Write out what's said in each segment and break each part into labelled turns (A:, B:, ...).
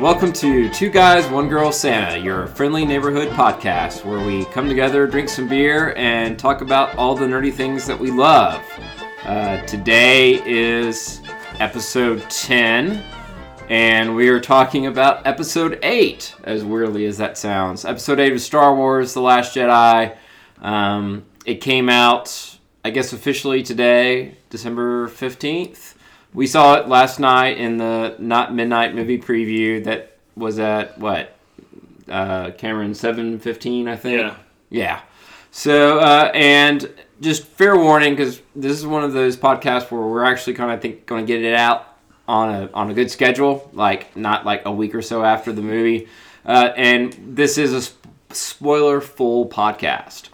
A: welcome to Two Guys, One Girl Santa, your friendly neighborhood podcast where we come together, drink some beer, and talk about all the nerdy things that we love. Uh, today is episode 10, and we are talking about episode 8, as weirdly as that sounds. Episode 8 of Star Wars The Last Jedi. Um, it came out, I guess, officially today, December 15th. We saw it last night in the not midnight movie preview that was at what uh, Cameron seven fifteen I think.
B: Yeah.
A: Yeah. So uh, and just fair warning because this is one of those podcasts where we're actually kind of think going to get it out on a on a good schedule, like not like a week or so after the movie. Uh, and this is a sp- spoiler full podcast.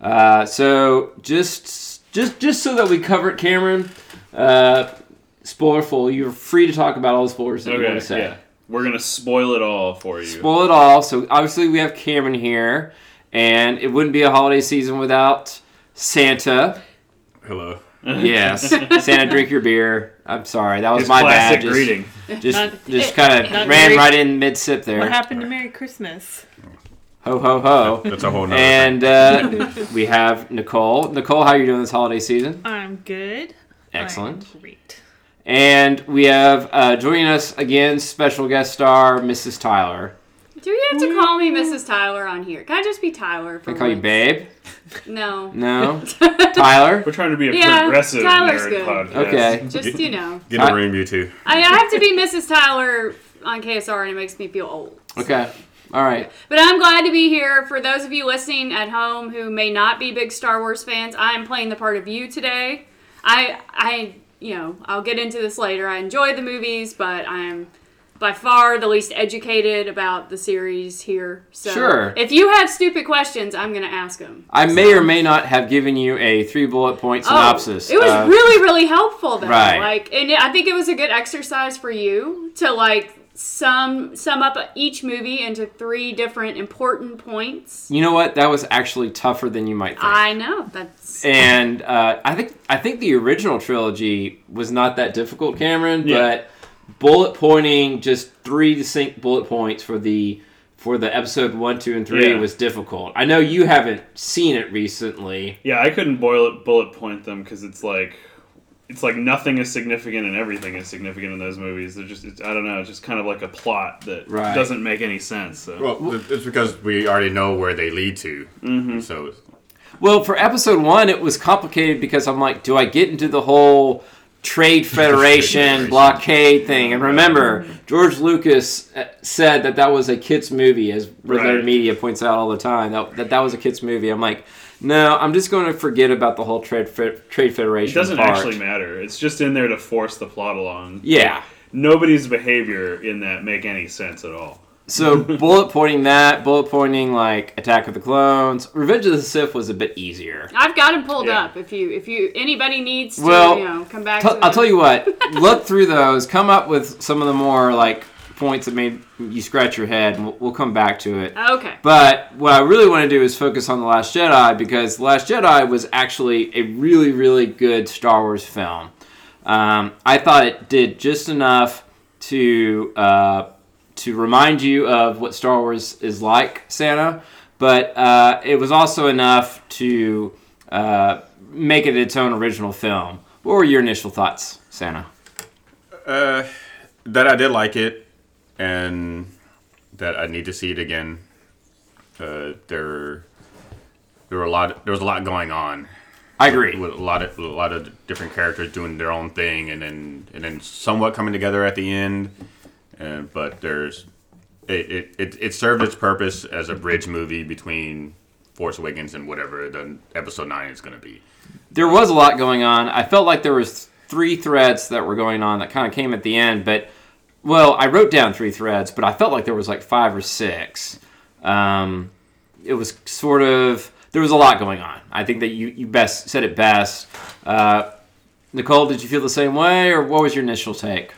A: Uh, so just just just so that we cover it, Cameron. Uh, spoiler full. You're free to talk about all the spoilers that you want to say.
B: yeah. We're gonna spoil it all for you.
A: Spoil it all. So obviously we have Cameron here, and it wouldn't be a holiday season without Santa.
C: Hello.
A: Yes, Santa, drink your beer. I'm sorry, that was
B: His
A: my
B: classic
A: bad. Just,
B: greeting.
A: just,
D: Not-
A: just kind of ran
D: very-
A: right in mid sip there.
D: What happened to Merry Christmas?
A: Ho ho ho.
C: That's a whole nother
A: And uh, we have Nicole. Nicole, how are you doing this holiday season?
D: I'm good.
A: Excellent.
D: I'm great.
A: And we have uh, joining us again, special guest star Mrs. Tyler.
E: Do you have to call me Mrs. Tyler on here? Can I just be Tyler? For
A: Can I call you? Babe?
E: No.
A: No. Tyler.
B: We're trying to be a
E: Yeah,
B: progressive
E: Tyler's
B: nerd
E: good.
B: podcast.
A: Okay.
E: Just you know,
C: Get
A: I-
C: a room, you two.
E: I, I have to be Mrs. Tyler on KSR, and it makes me feel old.
A: Okay. All right.
E: But I'm glad to be here. For those of you listening at home who may not be big Star Wars fans, I am playing the part of you today. I, I, you know, I'll get into this later. I enjoy the movies, but I'm by far the least educated about the series here. So
A: Sure.
E: if you have stupid questions, I'm going to ask them.
A: I may or may not have given you a three bullet point oh, synopsis.
E: Oh, it was
A: of-
E: really, really helpful though.
A: Right.
E: Like, and I think it was a good exercise for you to like sum sum up each movie into three different important points.
A: You know what? That was actually tougher than you might think.
E: I know that's
A: and uh, I think I think the original trilogy was not that difficult, Cameron.
B: Yeah.
A: But bullet pointing just three distinct bullet points for the for the episode one, two, and three
B: Yeah.
A: was difficult. I know you haven't seen it recently.
B: Yeah, I couldn't boil it, bullet point them because it's like, it's like nothing is significant and everything is significant in those movies. They're just, it's, I don't know, it's just kind of like a plot that
A: Right.
B: doesn't make any sense. So.
C: Well, it's because we already know where they lead to. Mm-hmm. So,
A: Well, for episode one, it was complicated because I'm like, do I get into the whole Trade Federation
C: Federation.
A: blockade thing? And remember, George Lucas uh, said that that was a kids' movie, as Red Letter
B: Right.
A: Media points out all the time. That, that that was a kids' movie. I'm like, no, I'm just going to forget about the whole Trade Fe- Trade federation.
B: it doesn't
A: part.
B: actually matter. It's just in there to force the plot along.
A: Yeah.
B: Nobody's behavior in that make any sense at all.
A: So bullet pointing that, bullet pointing like Attack of the Clones, Revenge of the Sith was a bit easier.
E: I've got them pulled
B: Yeah.
E: up. If you if you anybody needs to,
A: Well,
E: you know, come back.
A: Tell-
E: to
A: I'll tell you what. Look through those. Come up with some of the more like points that made you scratch your head, and we'll, we'll come back to it.
E: Okay.
A: But what I really want to do is focus on the Last Jedi because the Last Jedi was actually a really, really good Star Wars film. Um, I thought it did just enough to uh, to remind you of what Star Wars is like, Santa, but uh, it was also enough to uh, make it its own original film. What were your initial thoughts, Santa?
C: uh, that I did like it, and that I need to see it again. Uh, there, there were a lot. There was a lot going on.
A: I agree.
C: with a lot of a lot of different characters doing their own thing, and then and then somewhat coming together at the end. Uh, but there's it, it, it, it served its purpose as a bridge movie between Force Awakens and whatever the episode nine is going to be.
A: there was a lot going on. I felt like there was three threads that were going on that kind of came at the end, but well, I wrote down three threads, but I felt like there was like five or six. Um, it was sort of there was a lot going on. I think that you you best said it best. Uh, Nicole, did you feel the same way, or what was your initial take?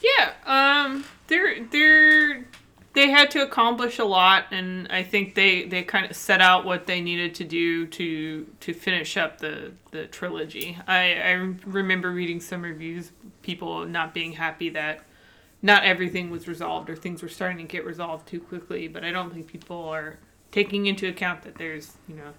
D: Yeah, um, they're they're they had to accomplish a lot, and I think they they kind of set out what they needed to do to to finish up the the trilogy. I I remember reading some reviews, people not being happy that not everything was resolved or things were starting to get resolved too quickly. But I don't think people are taking into account that there's you know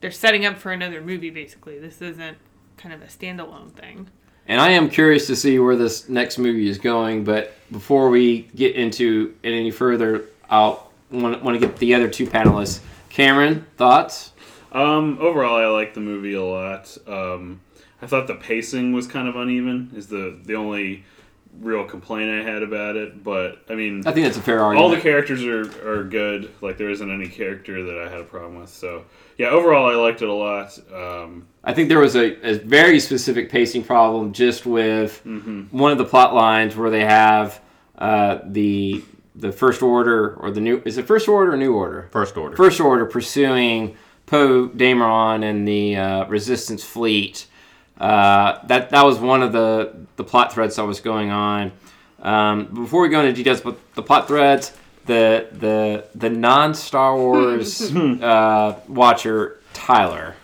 D: they're setting up for another movie. Basically, this isn't kind of a standalone thing.
A: And I am curious to see where this next movie is going. But before we get into it any further, I'll want, want to get the other two panelists. Cameron, thoughts?
B: Um, overall, I like the movie a lot. Um, I thought the pacing was kind of uneven. Is the the only real complaint I had about it. But I mean,
A: I think that's a fair argument.
B: all the characters are, are good. Like there isn't any character that I had a problem with. So yeah, overall, I liked it a lot. Um,
A: I think there was a, a very specific pacing problem just with one of the plot lines where they have uh, the the first order or the new is it first order or new order
C: First order.
A: first order pursuing Poe Dameron and the uh, Resistance fleet. Uh, that that was one of the the plot threads that was going on. Um, before we go into details, but the plot threads, the the the non Star Wars uh, watcher Tyler,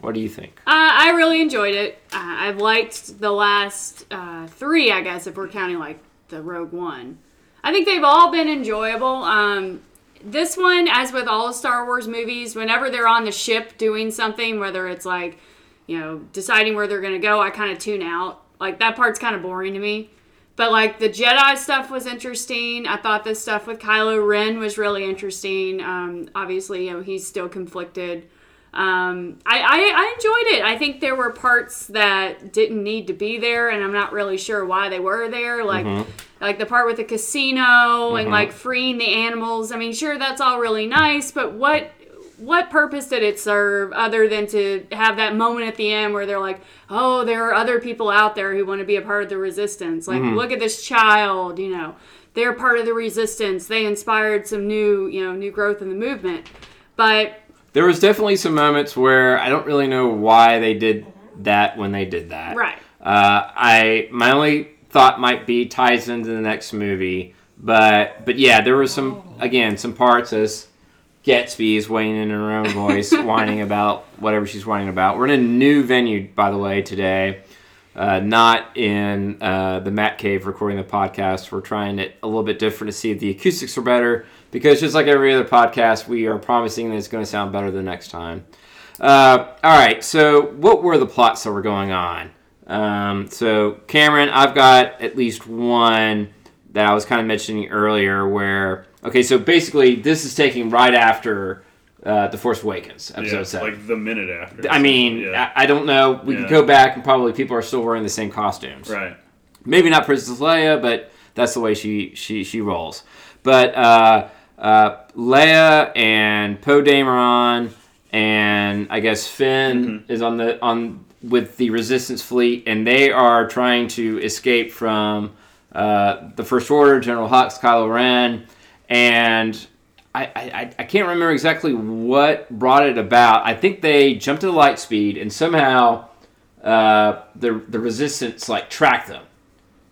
A: what do you think?
E: Uh, I really enjoyed it. Uh, I've liked the last uh, three, I guess, if we're counting like the Rogue One. I think they've all been enjoyable. Um, this one, as with all Star Wars movies, whenever they're on the ship doing something, whether it's like, you know, deciding where they're going to go, I kind of tune out. Like, that part's kind of boring to me. But, like, the Jedi stuff was interesting. I thought this stuff with Kylo Ren was really interesting. Um, obviously, you know, he's still conflicted. Um, I, I, I enjoyed it. I think there were parts that didn't need to be there, and I'm not really sure why they were there. Like, like the part with the casino and like freeing the animals. I mean, sure, that's all really nice, but what what purpose did it serve other than to have that moment at the end where they're like, oh, there are other people out there who want to be a part of the resistance. Like, look at this child, you know, they're part of the resistance. They inspired some new, you know, new growth in the movement. But
A: There was definitely some moments where I don't really know why they did that when they did that.
E: Right.
A: Uh, I my only thought might be ties into the next movie, but but yeah, there was some again some parts as Gatsby is weighing in her own voice, whining about whatever she's whining about. We're in a new venue, by the way, today. Uh, not in uh, the Matt Cave recording the podcast. We're trying it a little bit different to see if the acoustics are better because just like every other podcast, we are promising that it's going to sound better the next time. Uh, all right, so what were the plots that were going on? Um, so, Cameron, I've got at least one that I was kind of mentioning earlier where, okay, so basically this is taking right after uh, The Force Awakens, episode
B: yeah,
A: 7.
B: like the minute after.
A: I mean,
B: yeah.
A: I, I don't know. We
B: Yeah.
A: could go back and probably people are still wearing the same costumes.
B: right.
A: Maybe not Princess Leia, but that's the way she she she rolls. But uh, uh, Leia and Poe Dameron and I guess Finn is on the on with the Resistance fleet, and they are trying to escape from uh, the First Order, General Hux, Kylo Ren, and. I, I, I can't remember exactly what brought it about. I think they jumped to the light speed and somehow uh, the the resistance like tracked them.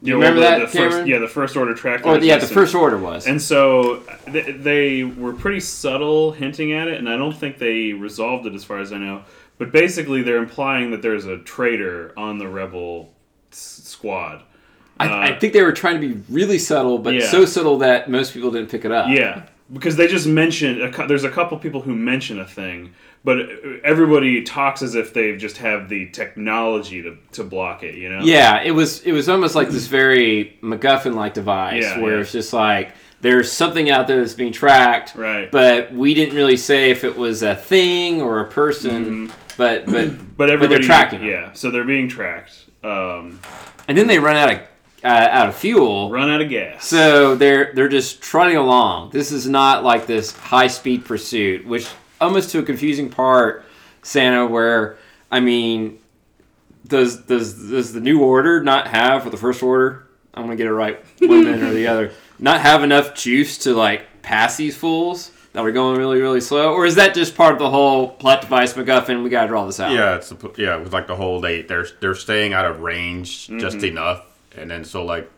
B: You
A: remember
B: the,
A: that,
B: the first, yeah, the first order track.
A: Or yeah, the first order was.
B: And so th- they were pretty subtle hinting at it, and I don't think they resolved it as far as I know. But basically, they're implying that there's a traitor on the rebel s- squad.
A: I,
B: uh,
A: I think they were trying to be really subtle, but
B: Yeah.
A: so subtle that most people didn't pick it up.
B: Yeah, because they just mentioned a, there's a couple people who mention a thing, but everybody talks as if they just have the technology to, to block it. You know?
A: Yeah, it was it was almost like this very MacGuffin like device
B: Yeah,
A: where
B: yeah.
A: it's just like there's something out there that's being tracked,
B: Right.
A: but we didn't really say if it was a thing or a person. But but
B: Mm-hmm. But
A: they're tracking them.
B: Yeah, so they're being tracked. Um,
A: and then they run out of uh, out of fuel.
B: run out of gas.
A: So they're they're just trotting along. This is not like this high speed pursuit, which almost to a confusing part, Santa, where I mean, does does does the new order not have or the first order? I'm gonna get it right one minute or the other. Not have enough juice to like pass these fools that were going really really slow, or is that just part of the whole plot device MacGuffin? We gotta draw this out.
C: Yeah, it's suppo- yeah. It was like the whole they they're they're staying out of range just enough, and then so like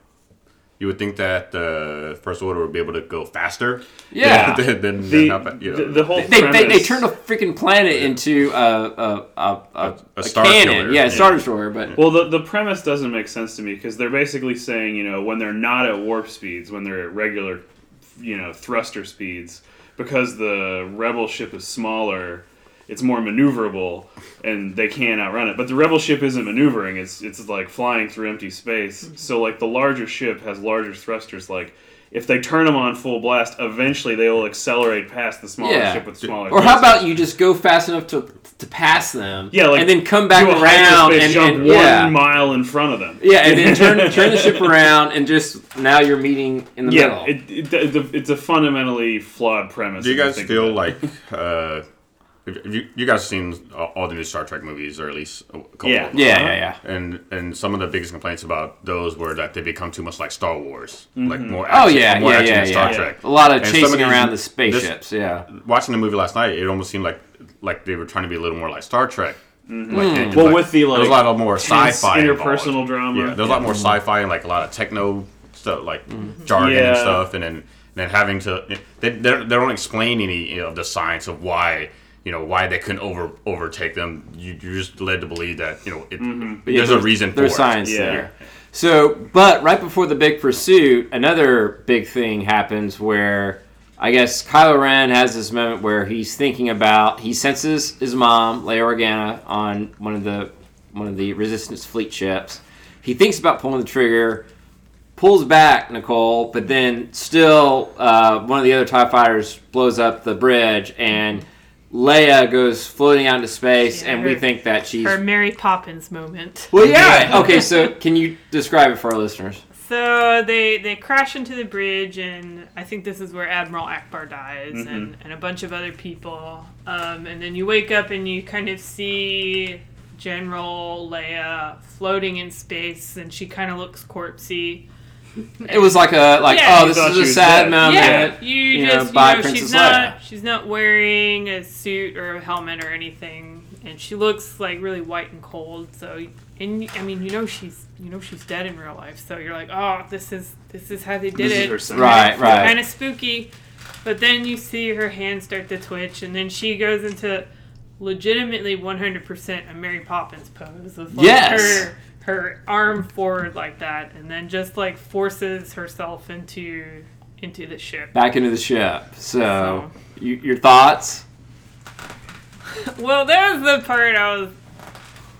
C: you would think that the First Order would be able to go faster.
A: Yeah.
C: than, than,
B: The,
C: than how- you know,
B: the, the whole
A: They, they, they
B: premise-
A: turned a freaking planet into a a, a, a, a,
C: A Star
A: cannon.
C: Killer.
A: Yeah, a
C: Yeah.
A: Star Destroyer. But
B: Well, the, the premise doesn't make sense to me because they're basically saying, you know, when they're not at warp speeds, when they're at regular, you know, thruster speeds, because the rebel ship is smaller, it's more maneuverable, and they can't outrun it. But the rebel ship isn't maneuvering; it's it's like flying through empty space. So like the larger ship has larger thrusters. Like if they turn them on full blast, eventually they will accelerate past the smaller
A: Yeah.
B: ship with smaller.
A: or how about you just go fast enough to to pass them?
B: Yeah, like
A: and then come back around and,
B: jump
A: and
B: one
A: yeah.
B: mile in front of them?
A: Yeah, and then turn turn the ship around and just now you're meeting in the
B: Yeah,
A: middle.
B: it, it, it, it's a fundamentally flawed premise.
C: Do you guys feel like uh, if if you, you guys seen all all the new Star Trek movies, or at least a couple
B: Yeah.
C: of them?
A: yeah, uh-huh. yeah, yeah.
C: And and some of the biggest complaints about those were that they become too much like Star Wars, mm-hmm. like more
A: Oh yeah,
C: more
A: yeah,
C: action
A: yeah,
C: than Star
A: yeah.
C: Trek.
A: A lot of
C: And some of
A: chasing
C: these-
A: around the
C: this-
A: spaceships. yeah.
C: Watching the movie last night, it almost seemed like like they were trying to be a little more like Star Trek. Mm-hmm.
A: Hmm.
C: Like, they-
B: Well,
C: like,
B: with the,
C: there was a lot of more sci-fi,
B: interpersonal
C: involved.
B: drama.
C: Yeah, there's a lot more sci-fi and like a lot of techno stuff, like mm-hmm. jargon
B: Yeah.
C: and stuff, and then and then having to they, they they don't explain any of the science of why you know why they couldn't over overtake them. You, you're just led to believe that you know it,
A: Yeah,
C: there's a reason for
A: There's
C: it.
A: science
B: Yeah.
A: there. So, but right before the big pursuit, another big thing happens where I guess Kylo Ren has this moment where he's thinking about he senses his mom, Leia Organa, on one of the one of the Resistance fleet ships. He thinks about pulling the trigger, pulls back Nicole, but then still uh, one of the other Tie fighters blows up the bridge and. Leia goes floating out into space,
D: Yeah,
A: and we think that she's
D: Her Mary Poppins moment.
A: well, yeah. Okay, so can you describe it for our listeners?
D: So they they crash into the bridge, and I think this is where Admiral Ackbar dies, and, and a bunch of other people. Um, and then you wake up and you kind of see General Leia floating in space, and she kind of looks corpsey.
A: It was like a like
D: Yeah.
A: oh this is a sad
B: dead.
A: moment.
D: yeah, you,
A: you know,
D: just
A: by
D: you know,
A: Princess
D: she's not
A: Leia.
D: she's not wearing a suit or a helmet or anything, and she looks like really white and cold. So, and I mean, you know she's you know she's dead in real life. So you're like, oh, this is this is how they did
B: This is
D: it.
B: her sign.
A: Right, right.
D: Kind of spooky, but then you see her hand start to twitch, and then she goes into legitimately 100% a Mary Poppins pose with like
A: Yes.
D: her her arm forward like that, and then just like forces herself into into the ship.
A: Back into the ship. So, you, your thoughts?
D: Well, that was the part I was.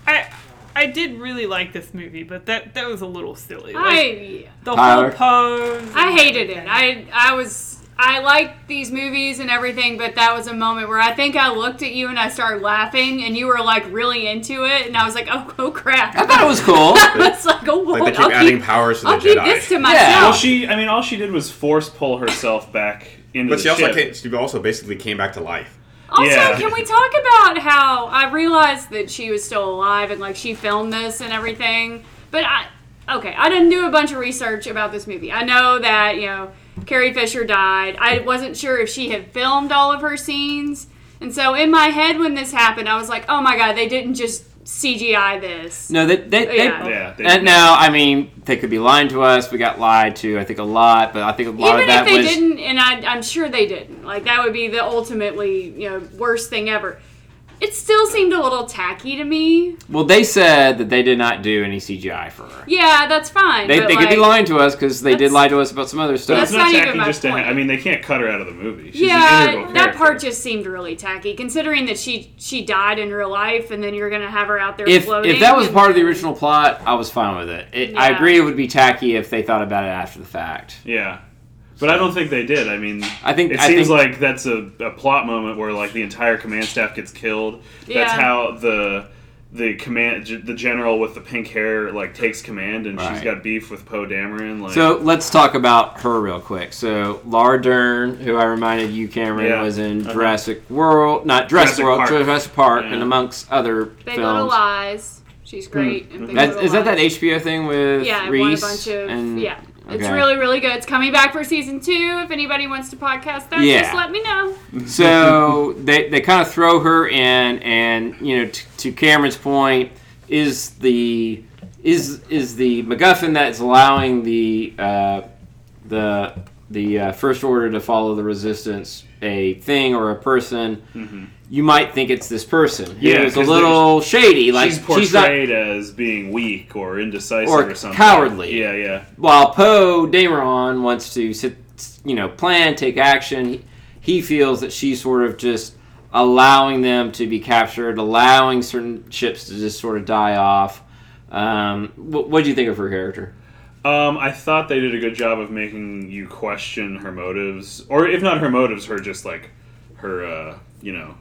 D: I I did really like this movie, but that that was a little silly. Like,
E: I
D: the
A: Tyler?
D: whole pose.
E: I hated it. I I was I liked these movies and everything, but that was a moment where I think I looked at you and I started laughing, and you were like really into it, and I was like, oh, oh crap.
A: I thought it was cool.
E: I was like, oh,
C: Like they keep
E: I'll
C: adding
E: keep,
C: powers to the
E: I'll keep
C: Jedi.
E: this to
A: Yeah.
E: myself.
B: Well, she, I mean, all she did was force pull herself back into
C: but
B: the
C: she also came, she also basically came back to life.
E: Also,
B: Yeah.
E: can we talk about how I realized that she was still alive and like she filmed this and everything? But I, okay, I didn't do a bunch of research about this movie. I know that, you know, Carrie Fisher died. I wasn't sure if she had filmed all of her scenes. And so in my head when this happened, I was like, oh my god, they didn't just CGI this.
A: No, they, they, they
E: Yeah.
B: Yeah. They, uh,
A: and now, I mean, they could be lying to us. We got lied to, I think, a lot, but I think a lot
E: Even
A: of that was.
E: But if they
A: was.
E: didn't, and I, I'm sure they didn't, like that would be the ultimately, you know, worst thing ever. It still seemed a little tacky to me.
A: Well, they said that they did not do any CGI for her.
E: Yeah, that's fine.
A: They,
E: but
A: they could be lying to us because they did lie to us about some other stuff.
B: it's
E: That's
B: not,
E: not even
B: tacky
E: my
B: just to. Ha-
E: point.
B: I mean, they can't cut her out of the movie. She's an
E: yeah,
B: integral
E: that part just seemed really tacky, considering that she she died in real life, and then you're gonna have her out there
A: if
E: floating.
A: if that was part of the original plot, I was fine with it. it I agree it would be tacky if they thought about it after the fact.
B: Yeah. But I don't think they did. I mean,
A: I think-
B: it
A: I
B: seems
A: think-
B: like that's a, a plot moment where like the entire command staff gets killed. That's
E: Yeah.
B: how the the command the general with the pink hair like takes command, and she's got beef with Poe Dameron. Like,
A: So let's talk about her real quick. So Laura Dern, who I reminded you, Cameron,
B: Yeah.
A: was in
B: Uh-huh.
A: Jurassic World, not Jurassic,
B: Jurassic
A: World,
B: Park.
A: Jurassic Park,
B: Yeah.
A: and amongst other
E: Big Little. Lies. She's great. in Big
A: That,
E: Little
A: is that that HBO thing with
E: Yeah,
A: Reese?
E: won a bunch of
A: and,
E: yeah. It's really really good. It's coming back for season two. If anybody wants to podcast that,
A: Yeah.
E: just let me know.
A: So they, they kind of throw her in, and you know, t- to Cameron's point, is the is is the MacGuffin that's allowing the uh, the the uh, First Order to follow the Resistance a thing or a person. You might think it's this person.
B: Yeah,
A: who's a little shady, like
B: she's
A: she's not.
B: portrayed as being weak or indecisive
A: Or
B: or, something.
A: cowardly.
B: Yeah, yeah.
A: While Poe Dameron wants to sit, you know, plan, take action, he, feels that she's sort of just allowing them to be captured, allowing certain ships to just sort of die off. Um, what what do you think of her character?
B: Um, I thought they did a good job of making you question her motives, or if not her motives, her just like her, uh, you know,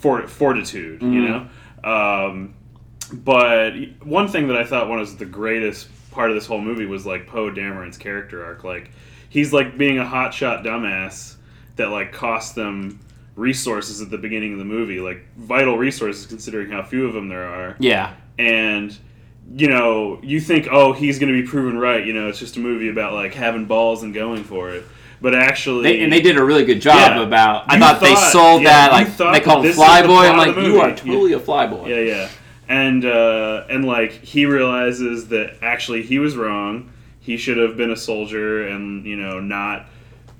B: fort- fortitude. You know. Um, but one thing that I thought was the greatest part of this whole movie was like Poe Dameron's character arc. Like he's like being a hotshot dumbass that like cost them resources at the beginning of the movie, like vital resources considering how few of them there are
A: Yeah,
B: and you know you think oh he's going to be proven right you know it's just a movie about like having balls and going for it but actually
A: they, and they did a really good job
B: Yeah.
A: about. I
B: You
A: thought, they sold
B: yeah,
A: that like they
B: that
A: called him
B: this is the
A: Flyboy.
B: plot
A: I'm like, you are
B: movie."
A: totally a Flyboy.
B: yeah yeah and uh and like he realizes that actually he was wrong he should have been a soldier and you know not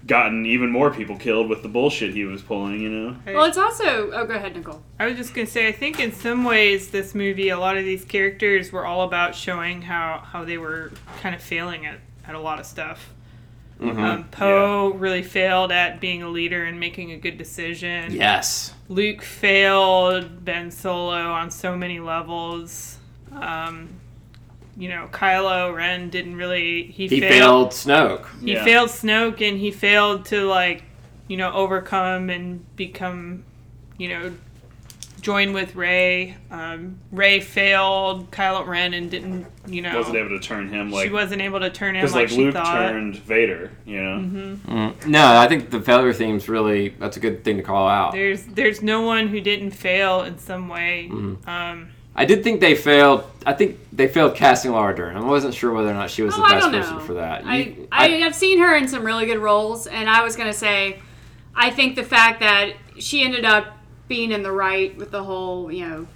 B: gotten even more people killed with the bullshit he was pulling you know
E: Well, it's also. Oh, go ahead, Nicole.
D: I was just gonna say, I think in some ways this movie, a lot of these characters were all about showing how how they were kind of failing at at a lot of stuff.
A: Mm-hmm.
D: Um, Poe really failed at being a leader and making a good decision.
A: Yes.
D: Luke failed Ben Solo on so many levels. Um, you know, Kylo Ren didn't really. He,
A: He failed Snoke.
D: He
B: Yeah.
D: failed Snoke, and he failed to like, you know, overcome and become, you know, join with Rey. Um, Rey failed Kylo Ren and didn't, you know,
B: wasn't able to turn him like
D: she wasn't able to turn him
B: because
D: like,
B: like
D: she
B: luke
D: thought.
B: turned vader you know
A: Mm. No, I think the failure theme's really that's a good thing to call out.
D: There's there's no one who didn't fail in some way.
B: Mm-hmm.
D: Um,
A: I did think they failed. I think they failed casting Laura Dern. I wasn't sure whether or not she was
E: Oh,
A: the best person for that.
E: I,
A: You-
E: I, have seen her in some really good roles, and I was going to say, I think the fact that she ended up being in the right with the whole, you know,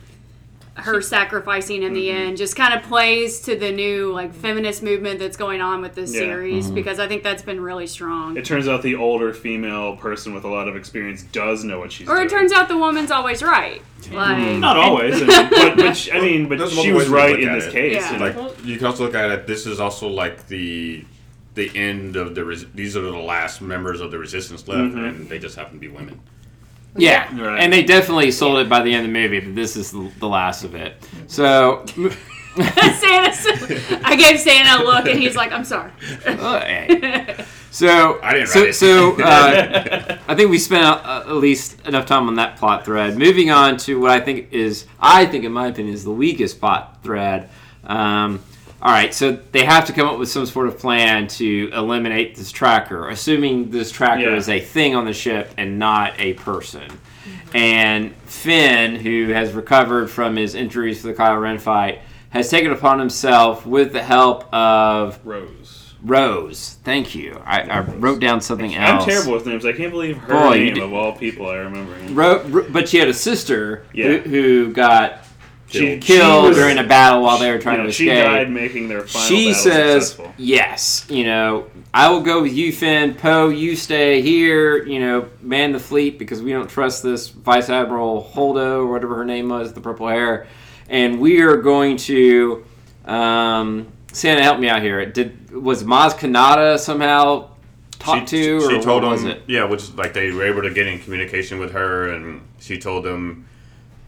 E: her sacrificing in the
B: Mm-hmm.
E: end just kind of plays to the new like feminist movement that's going on with this
B: Yeah.
E: series
A: Mm-hmm.
E: because I think that's been really strong.
B: It turns out the older female person with a lot of experience does know what she's
E: or
B: doing.
E: Or it turns out the woman's always right. Like
B: not always, I mean, but, but she, I mean, but
C: There's
B: she was right in this
C: it.
B: case.
E: Yeah.
B: you know?
C: Like you can also look at it. This is also like the the end of the. Res- these are the last members of the resistance left,
B: Mm-hmm.
C: and they just happen to be women.
A: Yeah,
B: Right.
A: and they definitely sold it by the end of the movie, but this is the the last of it. So,
E: Santa, I gave Santa a look, and he's like, "I'm sorry."
A: hey. so
C: I didn't
A: so
C: write it.
A: so. Uh, I think we spent uh, at least enough time on that plot thread. Moving on to what I think is, I think in my opinion, is the weakest plot thread. Um, all right, so they have to come up with some sort of plan to eliminate this tracker, assuming this tracker
B: Yeah.
A: is a thing on the ship and not a person. And Finn, who has recovered from his injuries for the Kylo Ren fight, has taken upon himself, with the help of
B: Rose.
A: Rose. Thank you. I, I wrote down something else.
B: I'm terrible with names. I can't believe her
A: Boy,
B: name of all people I remember.
A: Ro- Ro- but she had a sister
B: Yeah.
A: who, who got
B: She,
A: killed
B: she was-
A: during a battle while they were trying
B: you know,
A: to
B: She
A: escape.
B: died making their final
A: she
B: battle
A: says,
B: successful.
A: "Yes, you know, I will go with you, Finn. Poe, you stay here. You know, man the fleet because we don't trust this Vice Admiral Holdo or whatever her name was, the purple hair, and we are going to." Um, Santa, help me out here. Did was Maz Kanata somehow talked to, or
C: she told
A: what was
C: them,
A: it?
C: yeah, which like they were able to get in communication with her, and she told them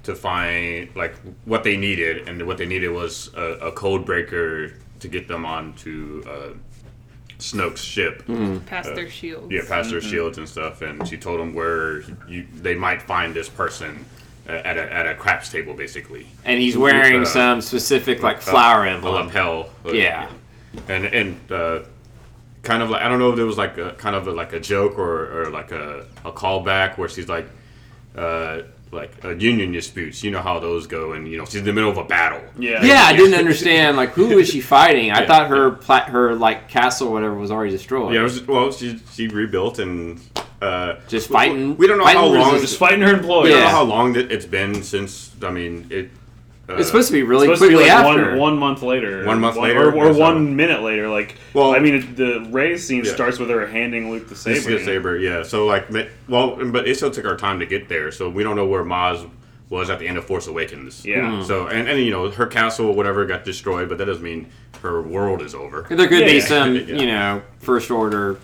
C: to find like what they needed, and what they needed was a, a code breaker to get them onto uh, Snoke's ship.
D: past their shields.
C: Yeah, past their shields and stuff, and she told them where you, they might find this person uh, at a at a craps table, basically.
A: And he's wearing
C: Uh,
A: some specific like flower
C: a
A: emblem.
C: lapel.
A: Yeah.
C: and and uh, kind of like I don't know if there was like a kind of a, like a joke or, or like a, a callback where she's like uh, like uh, union disputes. You know how those go, and you know she's in the middle of a battle.
B: Yeah.
A: Yeah, I didn't understand. Like, who was she fighting? I
C: Yeah.
A: thought her pla- her like castle, or whatever, was already destroyed.
C: Yeah, it was, well, she she rebuilt and uh,
A: Just fighting-
C: We don't know how long.
A: resistance.
B: Just fighting her employees.
C: We don't
A: Yeah.
C: know how long that it's been since. I mean, it uh,
A: It's supposed to be really
B: It's supposed to
A: quickly
B: be like
A: after.
B: one one month later.
C: One month
B: or-
C: later,
B: or, or
C: or so.
B: one minute later. Like,
C: Well-
B: well, I mean, the Rey scene
C: Yeah.
B: starts with her handing Luke the
C: This
B: saber.
C: the saber, yeah. So like, well, but it still took our time to get there, so we don't know where Maz was at the end of Force Awakens.
B: Yeah. Hmm.
C: So and, and you know her castle or whatever got destroyed, but that doesn't mean her world is over.
A: there could
B: Yeah,
A: be
B: yeah.
A: some,
C: Yeah.
A: you know, first order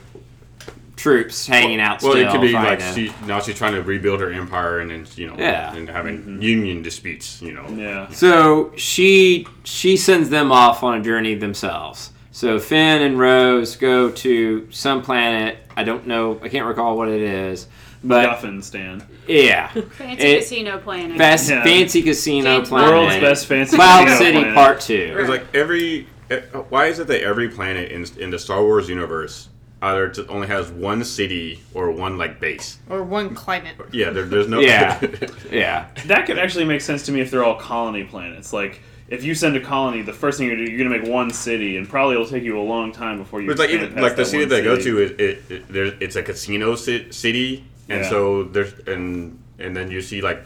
A: troops hanging out
C: Well, it could be like
A: fighting.
C: she now she's trying to rebuild her empire and then you know
A: Yeah.
C: and having union disputes. You know.
B: Yeah.
A: So she she sends them off on a journey themselves. So Finn and Rose go to some planet. I don't know. I can't recall what it is. But
B: Guffin stand.
A: yeah,
E: Fancy
A: It-
E: casino planning.
A: best
B: Yeah.
A: fancy casino
E: James
A: planet.
B: World's best fancy
A: Cloud
B: casino
A: City
B: planet.
A: Part Two.
C: It's like every. eh, Why is it that every planet in in the Star Wars universe either t- only has one city or one like base?
D: or one climate.
C: Yeah, there, there's no.
A: Yeah. Yeah,
B: That could actually make sense to me if they're all colony planets. Like, if you send a colony, the first thing you're gonna do, you're gonna make one city, and probably it'll take you a long time before you.
C: But like even
B: past
C: like the city
B: one
C: they go to, is it, it there's it's a casino ci- city, and
B: Yeah.
C: so there's and and then you see like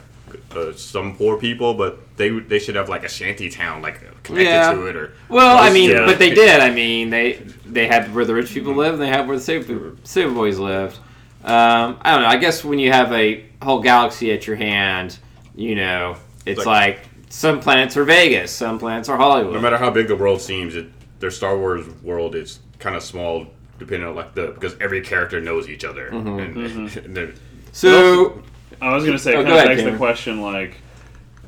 C: uh, some poor people, but they they should have like a shanty town like connected
A: Yeah.
C: to it or
A: Well, I mean,
B: Yeah.
A: but they did. I mean, they they had where the rich people live, and they had where the saber, saber boys lived. Um, I don't know. I guess when you have a whole galaxy at your hand, you know, it's
C: Like-
A: like, some planets are Vegas, some planets are Hollywood.
C: no matter how big the world seems, it their Star Wars world is kind of small depending on like the because every character knows each other.
A: Mm-hmm.
C: And, and they're-
A: so
B: I was gonna say,
A: Oh,
B: it
A: go
B: kind of begs the question, like,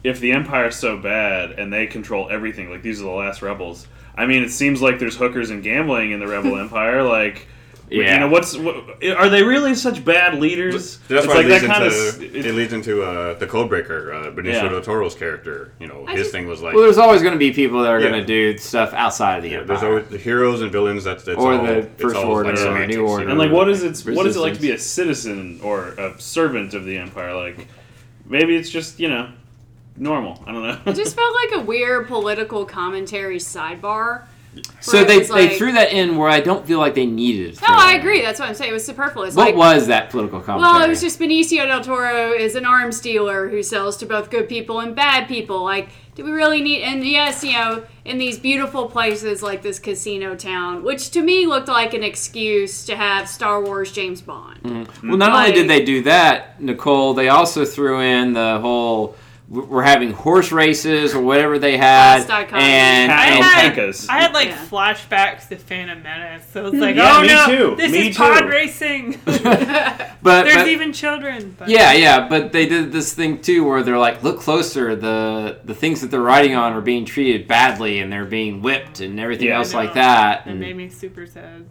B: if the Empire's so bad and they control everything, like these are the last rebels. I mean, it seems like there's hookers and gambling in the Rebel Empire. Like,
A: Yeah.
B: you know, what's what, are they really such bad leaders?
C: that's
B: it's
C: why
B: like
C: it leads
B: that kind
C: into
B: of.
C: it leads into uh, the Codebreaker, uh, Benicio
B: Yeah.
C: del Toro's character. You know,
E: I
C: his
E: just-
C: thing was like
A: well, there's always going to be people that are
C: Yeah.
A: going to do stuff outside of the
C: yeah,
A: empire.
C: there's always the heroes and villains. That's, that's
A: Or
C: all,
A: the First
C: all,
A: Order
C: like,
A: or
C: semantics,
A: New Order.
B: and like, what is it? What is it like to be a citizen or a servant of the Empire? Like, maybe it's just you know, normal. I don't know.
E: It just felt like a weird political commentary sidebar.
A: so they,
E: was
A: they
E: like-
A: threw that in where I don't feel like they needed it.
E: No, I agree. That's what I'm saying. It was superfluous.
A: What
E: like,
A: was that political commentary?
E: Well, it was just Benicio del Toro is an arms dealer who sells to both good people and bad people. Like, do we really need? And yes, you know, in these beautiful places like this casino town, which to me looked like an excuse to have Star Wars James Bond. Mm-hmm.
A: Well, not only did they do that, Nicole, they also threw in the whole we're having horse races or whatever they had, and,
B: I
D: I
A: and-
D: had, I had like
E: Yeah.
D: flashbacks to Phantom Menace, so it's hmm. like,
B: Yeah,
D: oh
B: me
D: no,
B: too.
D: this
B: Me
D: is pod racing.
A: but,
D: There's
A: but-
D: even children. But
A: yeah, yeah, but they did this thing too where they're like, look closer, the the things that they're riding on are being treated badly and they're being whipped and everything
B: Yeah.
A: else like
D: know.
A: that.
D: It
A: And-
D: made me super sad.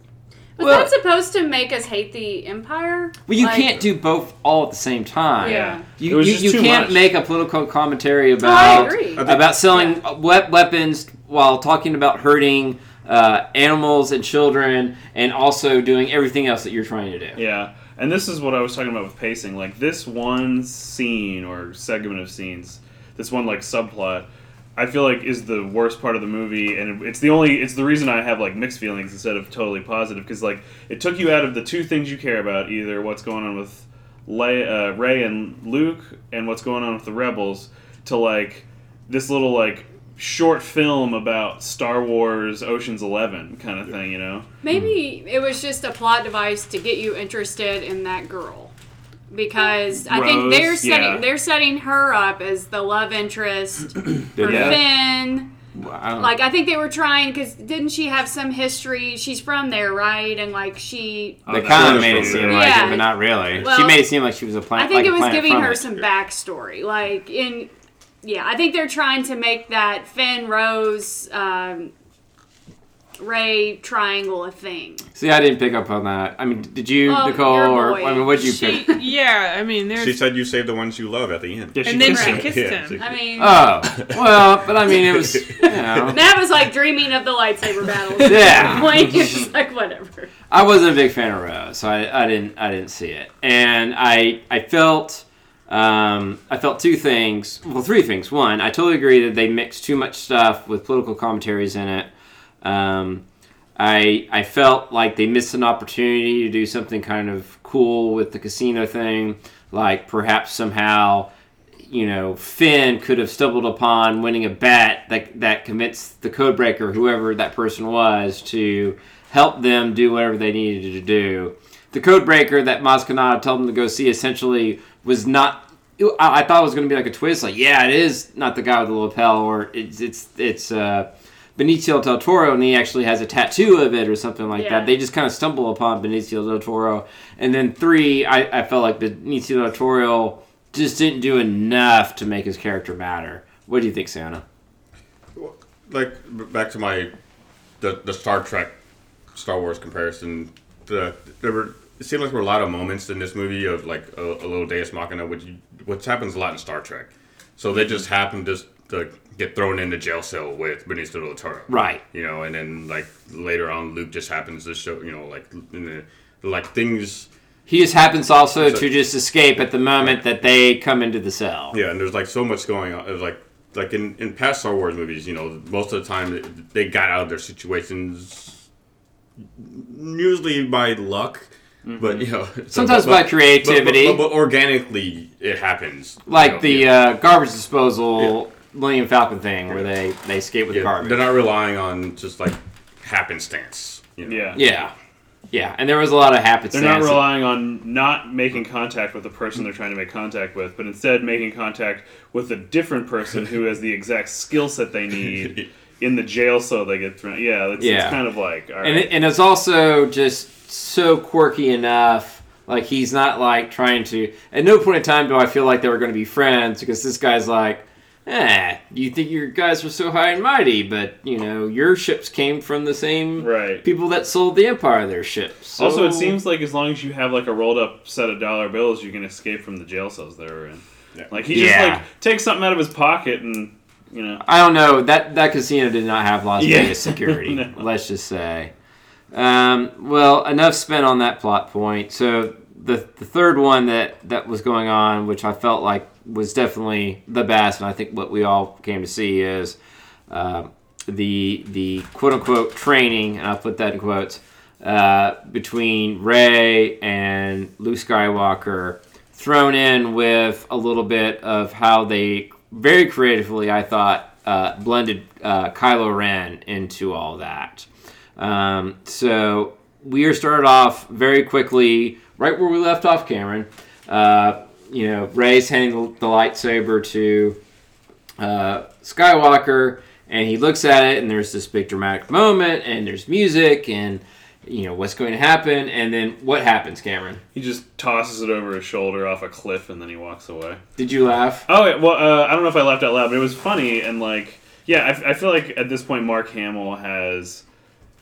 E: Was
A: Well-
E: that supposed to make us hate the Empire?
A: well, you
E: Like-
A: can't do both all at the same time.
E: Yeah.
B: It
A: You,
B: was
A: you,
B: just
A: you
B: too
A: can't
B: much.
A: make a political commentary about
E: agree.
A: about selling we- weapons while talking about hurting uh, animals and children, and also doing everything else that you're trying to do.
B: Yeah, and this is what I was talking about with pacing. Like this one scene or segment of scenes, this one like subplot, I feel like is the worst part of the movie, and it's the only it's the reason I have like mixed feelings instead of totally positive because like it took you out of the two things you care about, either what's going on with Lay, uh, Rey and Luke, and what's going on with the rebels, to like this little like short film about Star Wars Ocean's Eleven kind of thing, you know.
E: Maybe it was just a plot device to get you interested in that girl. Because I think they're setting
B: yeah.
E: they're setting her up as the love interest for
A: Yeah.
E: Finn.
A: I don't-
E: Like I think they were trying because didn't she have some history? She's from there, right? And like she,
B: Oh,
A: they kind of made it seem like
E: Yeah.
A: it, but not really. she made it seem like she was a
E: I
A: planet.
E: I think
A: like
E: it was giving her some backstory. Like in, yeah, I think they're trying to make that Finn Rose, um, Rey triangle a thing.
A: See, I didn't pick up on that. I mean, did you,
E: Oh,
A: Nicole,
E: your
A: or
E: boy.
A: I mean, what did you
D: She,
A: pick?
D: yeah, I mean, there's
C: She said you saved the ones you love at the end.
B: Yeah, she
D: and then
B: did
D: she
B: say-
D: kissed
C: Yeah,
D: him.
C: she-
E: I mean,
A: Oh, well, but I mean, it was, you know,
E: Matt was like dreaming of the lightsaber battles.
A: Yeah.
E: like it's like whatever.
A: I wasn't a big fan of Rose, so I, I didn't, I didn't see it, and I, I felt, um, I felt two things. Well, three things. One, I totally agree that they mixed too much stuff with political commentaries in it. Um, I, I felt like they missed an opportunity to do something kind of cool with the casino thing, like perhaps somehow you know Finn could have stumbled upon winning a bet that that commits the codebreaker, whoever that person was, to help them do whatever they needed to do. The codebreaker that Maz Kanata told them to go see essentially was not. I, I thought it was going to be like a twist, like yeah, it is not the guy with the lapel, or it's it's it's. Uh, Benicio del Toro, and he actually has a tattoo of it or something like
E: Yeah.
A: that. They just kind of stumble upon Benicio del Toro. And then three, I, I felt like Benicio del Toro just didn't do enough to make his character matter. What do you think, Santa?
C: like back to my the, the Star Trek Star Wars comparison. The there were it seemed like there were a lot of moments in this movie of like a, a little Deus Machina, which you, which happens a lot in Star Trek. So they mm-hmm. just happen to, to get thrown into jail cell with Benicio del Toro,
A: Right.
C: You know, and then like later on, Luke just happens to show you know like in the, like things.
A: He just happens also
C: So-
A: to just escape at the moment that they come into the cell.
C: Yeah, and there's like so much going on. It's like like in, in past Star Wars movies, you know, most of the time they got out of their situations usually by luck, but you know, so-
A: Mm-hmm. Sometimes
C: but-
A: by creativity.
C: But, but, but organically, it happens. you
A: Like
C: know,
A: the
C: yeah.
A: uh, garbage disposal Millennium Falcon thing where they, they escape with
C: Yeah,
A: the garbage.
C: They're not relying on just like happenstance. You know?
B: Yeah.
A: yeah. Yeah. And there was a lot of happenstance.
B: They're not relying on not making contact with the person they're trying to make contact with, but instead making contact with a different person who has the exact skill set they need in the jail so they get thrown. Yeah, it's,
A: Yeah.
B: it's kind of like, all right.
A: and, it, and it's also just so quirky enough. Like he's not like trying to. At no point in time do I feel like they were going to be friends because this guy's like, eh, you think your guys were so high and mighty, but you know your ships came from the same
B: right.
A: people that sold the Empire their ships. So-
B: Also, it seems like as long as you have like a rolled up set of dollar bills, you can escape from the jail cells they were in.
C: Yeah.
B: Like he just like takes something out of his pocket and you know.
A: I don't know that that casino did not have Las
B: Yeah.
A: Vegas security.
B: No.
A: Let's just say. Um, well, enough spent on that plot point. So the the third one that that was going on, which I felt like was definitely the best, and I think what we all came to see is uh, the the quote unquote training, and I'll put that in quotes, uh, between Rey and Luke Skywalker, thrown in with a little bit of how they very creatively, I thought, uh, blended uh, Kylo Ren into all that. Um, so we are started off very quickly, right where we left off, Cameron. Uh, you know, Rey's handing the, the lightsaber to uh, Skywalker, and he looks at it, and there's this big dramatic moment, and there's music, and you know what's going to happen, and then what happens, Cameron?
B: He just tosses it over his shoulder off a cliff and then he walks away.
A: Did you laugh?
B: Oh yeah, well, uh, I don't know if I laughed out loud, but it was funny and like, yeah, I, I feel like at this point Mark Hamill has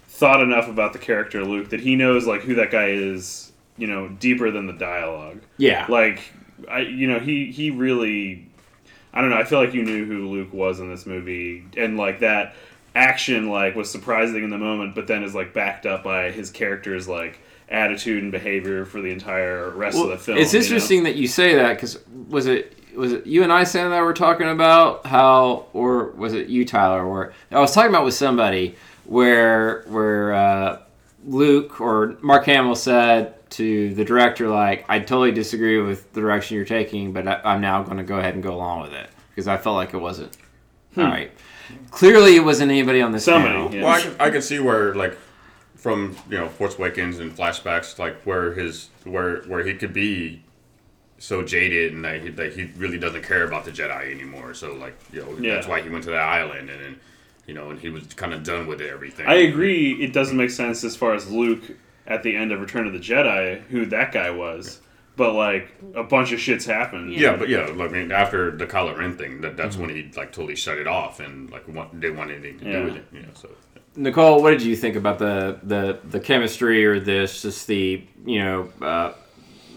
B: thought enough about the character Luke that he knows like who that guy is, you know, deeper than the dialogue.
A: Yeah.
B: Like, I, you know, he he really, I don't know. I feel like you knew who Luke was in this movie, and like that action like was surprising in the moment, but then is like backed up by his character's like attitude and behavior for the entire rest of the film.
A: it's
B: you know?
A: interesting that you say that because was it was it you and I Sam that were talking about how or was it you Tyler or I was talking about with somebody where where uh, Luke or Mark Hamill said to the director like I totally disagree with the direction you're taking but I, I'm now going to go ahead and go along with it because I felt like it wasn't hmm. all right clearly it wasn't anybody on this
B: Somebody,
A: panel
B: yeah.
C: Well, I can, I can see where like from you know Force Awakens and flashbacks, like where his where where he could be so jaded and that he, that he really doesn't care about the Jedi anymore. So like you know
B: Yeah.
C: that's why he went to that island and then you know and he was kind of done with everything.
B: I agree. It doesn't make sense as far as Luke at the end of Return of the Jedi, who that guy was. But like a bunch of shits happened.
C: Yeah, but yeah, I mean, after the Kylo Ren thing, that, that's
B: Mm-hmm.
C: when he like totally shut it off and like want, didn't want anything to
B: Yeah.
C: do with it. You know, so
A: Nicole, what did you think about the the the chemistry or this just the you know uh,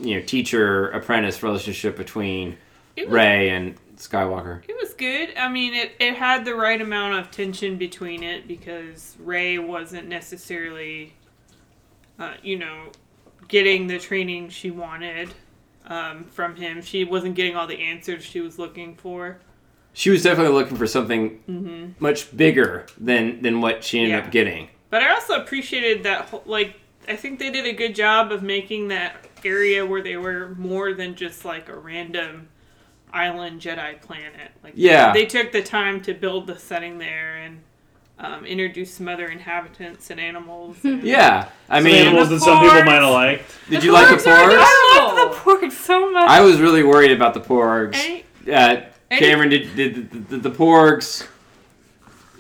A: you know teacher apprentice relationship between
D: was,
A: Rey and Skywalker?
D: it was good. I mean, it, it had the right amount of tension between it because Rey wasn't necessarily, uh, you know, getting the training she wanted um, from him. She wasn't getting all the answers she was looking for.
A: She was definitely looking for something much bigger than than what she ended
D: Mm-hmm. Yeah.
A: up getting.
D: But I also appreciated that, whole, like, I think they did a good job of making that area where they were more than just like a random island Jedi planet. Like
A: Yeah.
D: they took the time to build the setting there and um, introduce some other inhabitants and animals. and-
A: Yeah, I mean,
B: animals that some people might have liked.
A: did you like the
E: porgs?
D: I love the pork so much.
A: I was really worried about the porgs.
D: Any-
A: Uh, Cameron, did, did the, the, the porgs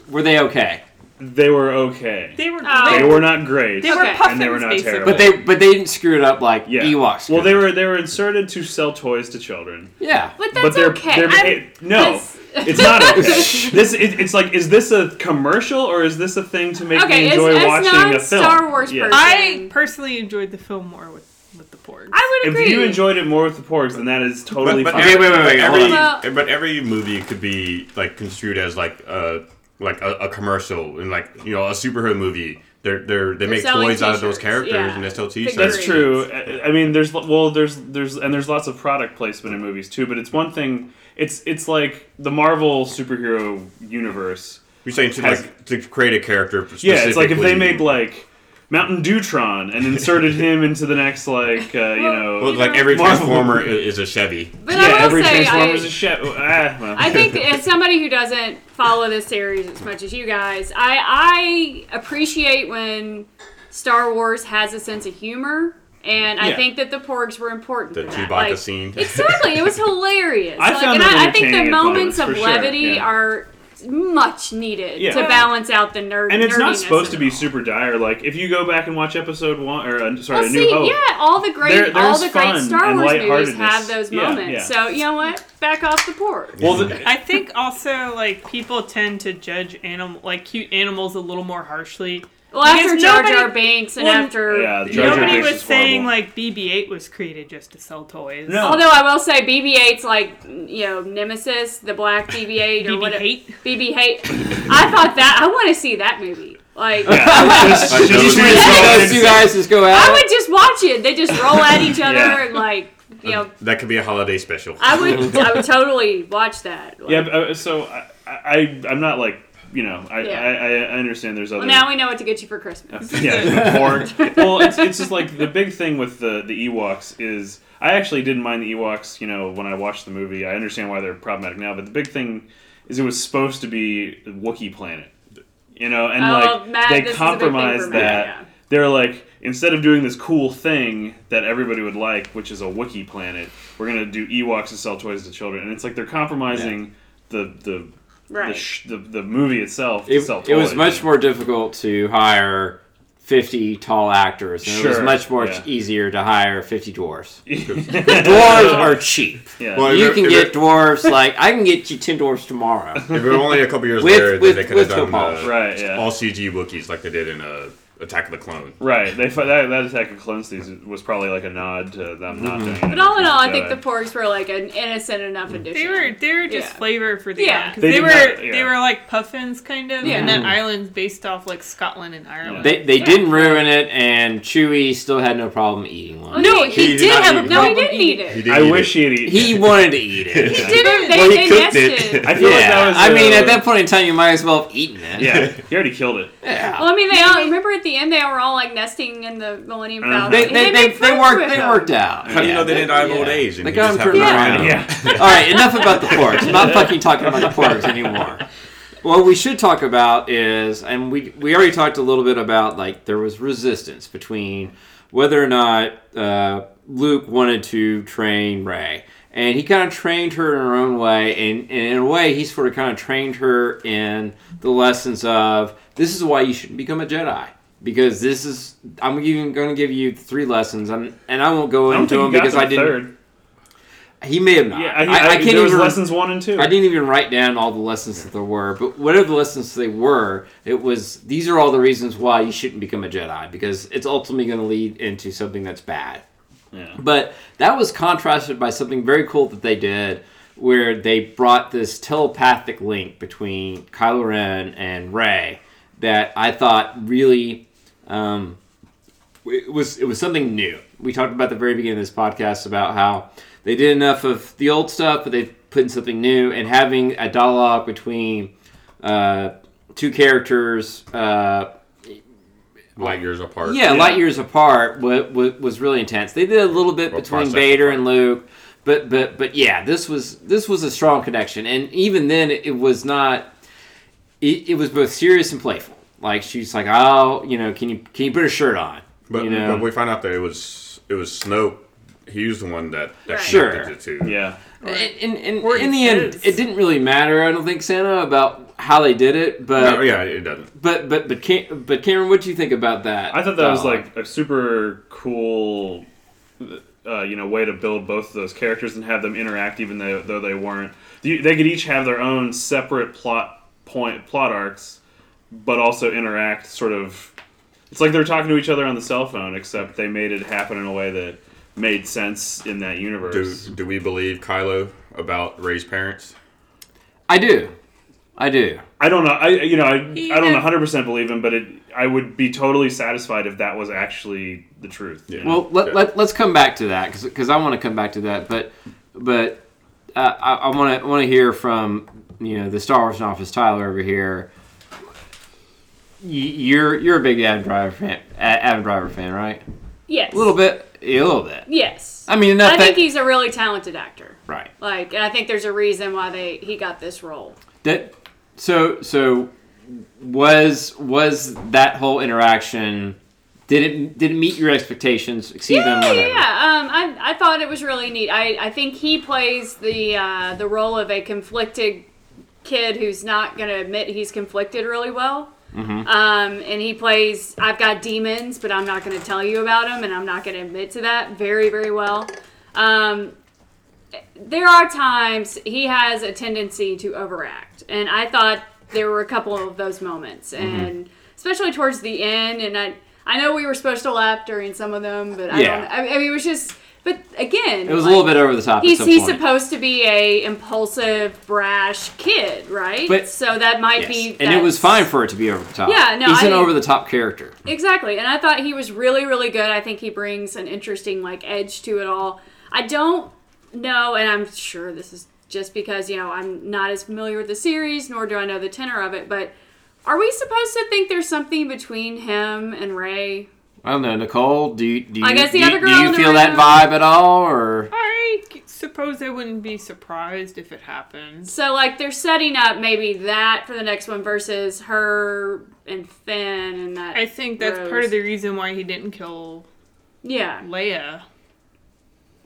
A: were they okay?
B: They were okay.
D: they were
E: Oh.
B: They
D: they,
B: were not great.
D: they were
E: Okay.
D: puffins
B: And they were not
D: basically.
B: terrible.
A: But they but they didn't screw it up like
B: Yeah.
A: Ewoks.
B: Well, they were they were inserted to sell toys to children.
A: yeah.
E: But that's
B: but they're,
E: okay.
B: they're
E: I'm-
B: it- no,
E: that's-
B: it's not okay. this it, it's like is this a commercial or is this a thing to make
E: Okay,
B: me
E: as,
B: enjoy
E: as
B: watching
E: not
B: a film?
E: Star Wars
B: Yeah.
D: I personally enjoyed the film more with with the porgs.
E: I would agree.
B: If you enjoyed it more with the porgs, then that is totally
C: but, but
B: fine.
A: Okay, wait, wait, wait,
C: Every.
E: Well-
C: but every movie could be like construed as like a like a, a commercial and like you know a superhero movie. They're they're they make
E: selling
C: toys out of those characters
E: yeah.
C: and they sell
E: Figures.
C: T-shirts.
B: That's true. I I mean, there's well, there's there's and there's lots of product placement in movies too. But it's one thing. It's it's like the Marvel superhero universe.
C: You're saying to
B: Has-
C: like to create a character.
B: Yeah, it's like if they
C: specifically-
B: made like Mountain Dewtron and inserted him into the next like uh, you know.
C: well, like every Transformer i- is a Chevy.
E: but
B: yeah,
E: I will
B: every
E: say,
B: Transformer's
E: I,
B: a chef. Ah, well.
E: I think as somebody who doesn't follow this series as much as you guys, I I appreciate when Star Wars has a sense of humor. And I
B: Yeah.
E: think that the porgs were important.
C: The
E: for that.
C: Chewbacca
E: Like,
C: scene.
E: Exactly, it was hilarious.
B: I
E: Like,
B: found
E: and
B: them
E: I, I think the
B: at
E: moments
B: moments,
E: of
B: for sure,
E: levity
B: yeah.
E: are much needed
B: Yeah.
E: to balance out the nerd.
B: and it's not
E: nerdiness
B: supposed
E: of
B: to
E: it
B: be
E: all.
B: super dire. Like if you go back and watch episode one or uh, sorry,
E: Well,
B: A New
E: see,
B: Hope.
E: yeah, all the great,
B: There-
E: all
B: there's
E: the great
B: fun
E: Star
B: and
E: Wars movies
B: lightheartedness.
E: have those
B: Yeah,
E: moments.
B: yeah.
E: So you know what? Back off the porg.
B: Well, the,
D: I think also like people tend to judge animal like cute animals a little more harshly.
E: Well, after
D: Because
E: Jar
D: nobody-
E: Jar Binks and
D: well,
E: after
B: Yeah, Jar Jar
D: Nobody
B: Binks
D: was saying like BB-8 was created just to sell toys.
B: No.
E: Although I will say BB-8's like you know Nemesis, the black BB-8 or
D: BB
E: whatever.
D: hate.
E: BB hate. I thought that I want to see that movie. Like
B: yeah, just, just- just-
A: Those two guys just go
E: I would just watch it. They just roll at each other
B: Yeah.
E: and like you know.
C: That could be a holiday special.
E: I would I would totally watch that. Like,
B: yeah. uh, So I, I, I'm not like you know. I,
E: Yeah.
B: I, I I understand. There's other.
E: well, now we know what to get you for Christmas.
B: yeah, porg. well, it's, it's just like the big thing with the the Ewoks is I actually didn't mind the Ewoks. You know, when I watched the movie, I understand why they're problematic now. But the big thing is it was supposed to be a Wookiee planet. You know, and
E: Oh,
B: like
E: Matt,
B: they
E: this is a big thing for
B: compromised that.
E: yeah.
B: They're like instead of doing this cool thing that everybody would like, which is a Wookiee planet, we're gonna do Ewoks to sell toys to children, and it's like they're compromising the the. The,
E: Right.
B: sh- the, the movie itself to
A: It,
B: sell
A: it was much more difficult to hire 50 tall actors. And it was much more
B: yeah.
A: easier to hire 50 dwarves. Dwarves are cheap.
B: Yeah.
C: Well,
A: you
C: if
A: can
C: it-
A: get dwarves like I can get you 10 dwarves tomorrow.
C: If it were only a couple years
A: With-
C: later,
A: with-
C: then they could
A: with
C: have done
A: toe polish.
C: uh,
B: Right, yeah.
C: all CG Wookiees like they did in uh, Attack of the Clone.
B: Right. They that that Attack of Clone Season was probably like a nod to them not mm-hmm. doing it.
E: But all in all, I think the porgs were like an innocent enough mm. addition.
D: They were they were just
E: Yeah.
D: flavor for the
E: Yeah.
D: island, 'cause
B: They
D: they, were
B: not- yeah.
D: they were like puffins kind of,
E: Yeah.
D: and that mm-hmm. island's based off like Scotland and Ireland.
A: They, they
E: Yeah.
A: didn't ruin it, and Chewie still had no problem eating one.
D: Oh, no,
E: He
D: he,
C: did
D: did
C: not
D: have a
C: eat it.
E: no, he
D: problem
E: didn't eat it.
C: did
B: I
C: eat
B: wish
C: it.
B: he had eaten.
A: He wanted to eat it.
E: He didn't. They,
C: Well, he
E: they
C: cooked
E: nested.
C: it.
B: I feel like that was.
A: I mean, at that point in time, you might as well have eaten it.
B: Yeah, he already killed it.
A: yeah.
E: Well, I mean, they all remember at the end they were all like nesting in the Millennium
B: Uh-huh.
E: Falcon.
A: They, they, they, they worked they worked out.
C: How do you know they didn't die of old age? and
A: They got
C: just
A: them turned around.
C: run
B: Yeah.
A: All right, enough about the porgs. I'm not fucking talking about the porgs anymore. What we should talk about is, and we we already talked a little bit about like there was resistance between whether or not uh, Luke wanted to train Rey, and he kind of trained her in her own way, and, and in a way he sort of kind of trained her in the lessons of this is why you shouldn't become a Jedi. Because this is, I'm even going to give you three lessons, and, and I won't go
B: I
A: into them because I didn't.
B: third.
A: He may have not.
B: Yeah,
A: I,
B: I,
A: I, can't even.
B: lessons one and two.
A: I didn't even write down all the lessons that there were, but whatever the lessons they were, it was these are all the reasons why you shouldn't become a Jedi because it's ultimately going to lead into something that's bad.
B: Yeah.
A: But that was contrasted by something very cool that they did, where they brought this telepathic link between Kylo Ren and Rey that I thought really um, it was it was something new. We talked about the very beginning of this podcast about how they did enough of the old stuff, but they put in something new, and having a dialogue between uh, two characters. Uh,
C: light years apart.
A: yeah,
B: Yeah.
A: light years apart was, was, was really intense. They did a little bit
C: Well,
A: between Vader and Luke, but but but yeah, this was this was a strong connection, and even then, it was not. It, it was both serious and playful. Like she's like, "Oh, you know, can you can you put a shirt on?"
C: But,
A: you know,
C: but we find out that it was it was Snoke. He was the one that, that
E: Right.
A: Sure.
C: connected the two.
B: Yeah.
A: And, and, and in
D: it
A: the end,
D: says-
A: it didn't really matter. I don't think Santa about how they did it, but
C: No, yeah, it doesn't.
A: but but but Cam- but Cameron, what do you think about that?
B: I thought that was like a super cool, uh, you know, way to build both of those characters and have them interact, even though though they weren't. They they could each have their own separate plot point plot arcs, but also interact. Sort of, it's like they're talking to each other on the cell phone, except they made it happen in a way that made sense in that universe.
C: do we believe Kylo about Rey's parents?
A: I do, I do.
B: I don't know. I you know I,
D: He
B: I don't
D: did-
B: 100 percent believe him, but it I would be totally satisfied if that was actually the truth. you know?
A: Well, let,
C: Yeah.
A: let, let's come back to that because I want to come back to that, but but uh, I want to want to hear from you know the Star Wars office Tyler over here. You're you're a big Adam Driver fan, Adam Driver fan, right?
E: Yes.
A: A little bit, a little bit.
E: Yes.
A: I mean, enough
E: I
A: that
E: think he's a really talented actor.
A: right.
E: Like, and I think there's a reason why they he got this role.
A: That so so was was that whole interaction did it did it meet your expectations exceed them
E: Yeah,
A: whatever
E: yeah. Um, I, I thought it was really neat. I, I think he plays the uh, the role of a conflicted kid who's not going to admit he's conflicted really well.
A: Mm-hmm.
E: Um, and he plays I've got demons, but I'm not going to tell you about them, and I'm not going to admit to that very very well. Um, there are times he has a tendency to overact, and I thought there were a couple of those moments,
A: Mm-hmm.
E: and especially towards the end. And I, I know we were supposed to laugh during some of them, but I don't. I, I mean, it was just. But again,
A: it was a little bit over the top
E: He's
A: at some
E: he's
A: point.
E: supposed to be a impulsive, brash kid, right?
A: But-
E: so that might
A: Yes.
E: be.
A: and it was fine for it to be over the top
E: Yeah, no,
A: he's an over the top character
E: Exactly. And I thought he was really, really good. I think he brings an interesting like edge to it all. I don't know, and I'm sure this is just because, you know, I'm not as familiar with the series, nor do I know the tenor of it, but are we supposed to think there's something between him and Rey?
A: I don't know, Nicole. Do you do you,
E: I guess the
A: do, you-
E: other
A: do you
E: in the
A: feel that vibe at all, or
D: I suppose I wouldn't be surprised if it happens.
E: So like they're setting up maybe that for the next one versus her and Finn and that.
D: I think that's part of the reason why he didn't kill
E: yeah.
D: Leia.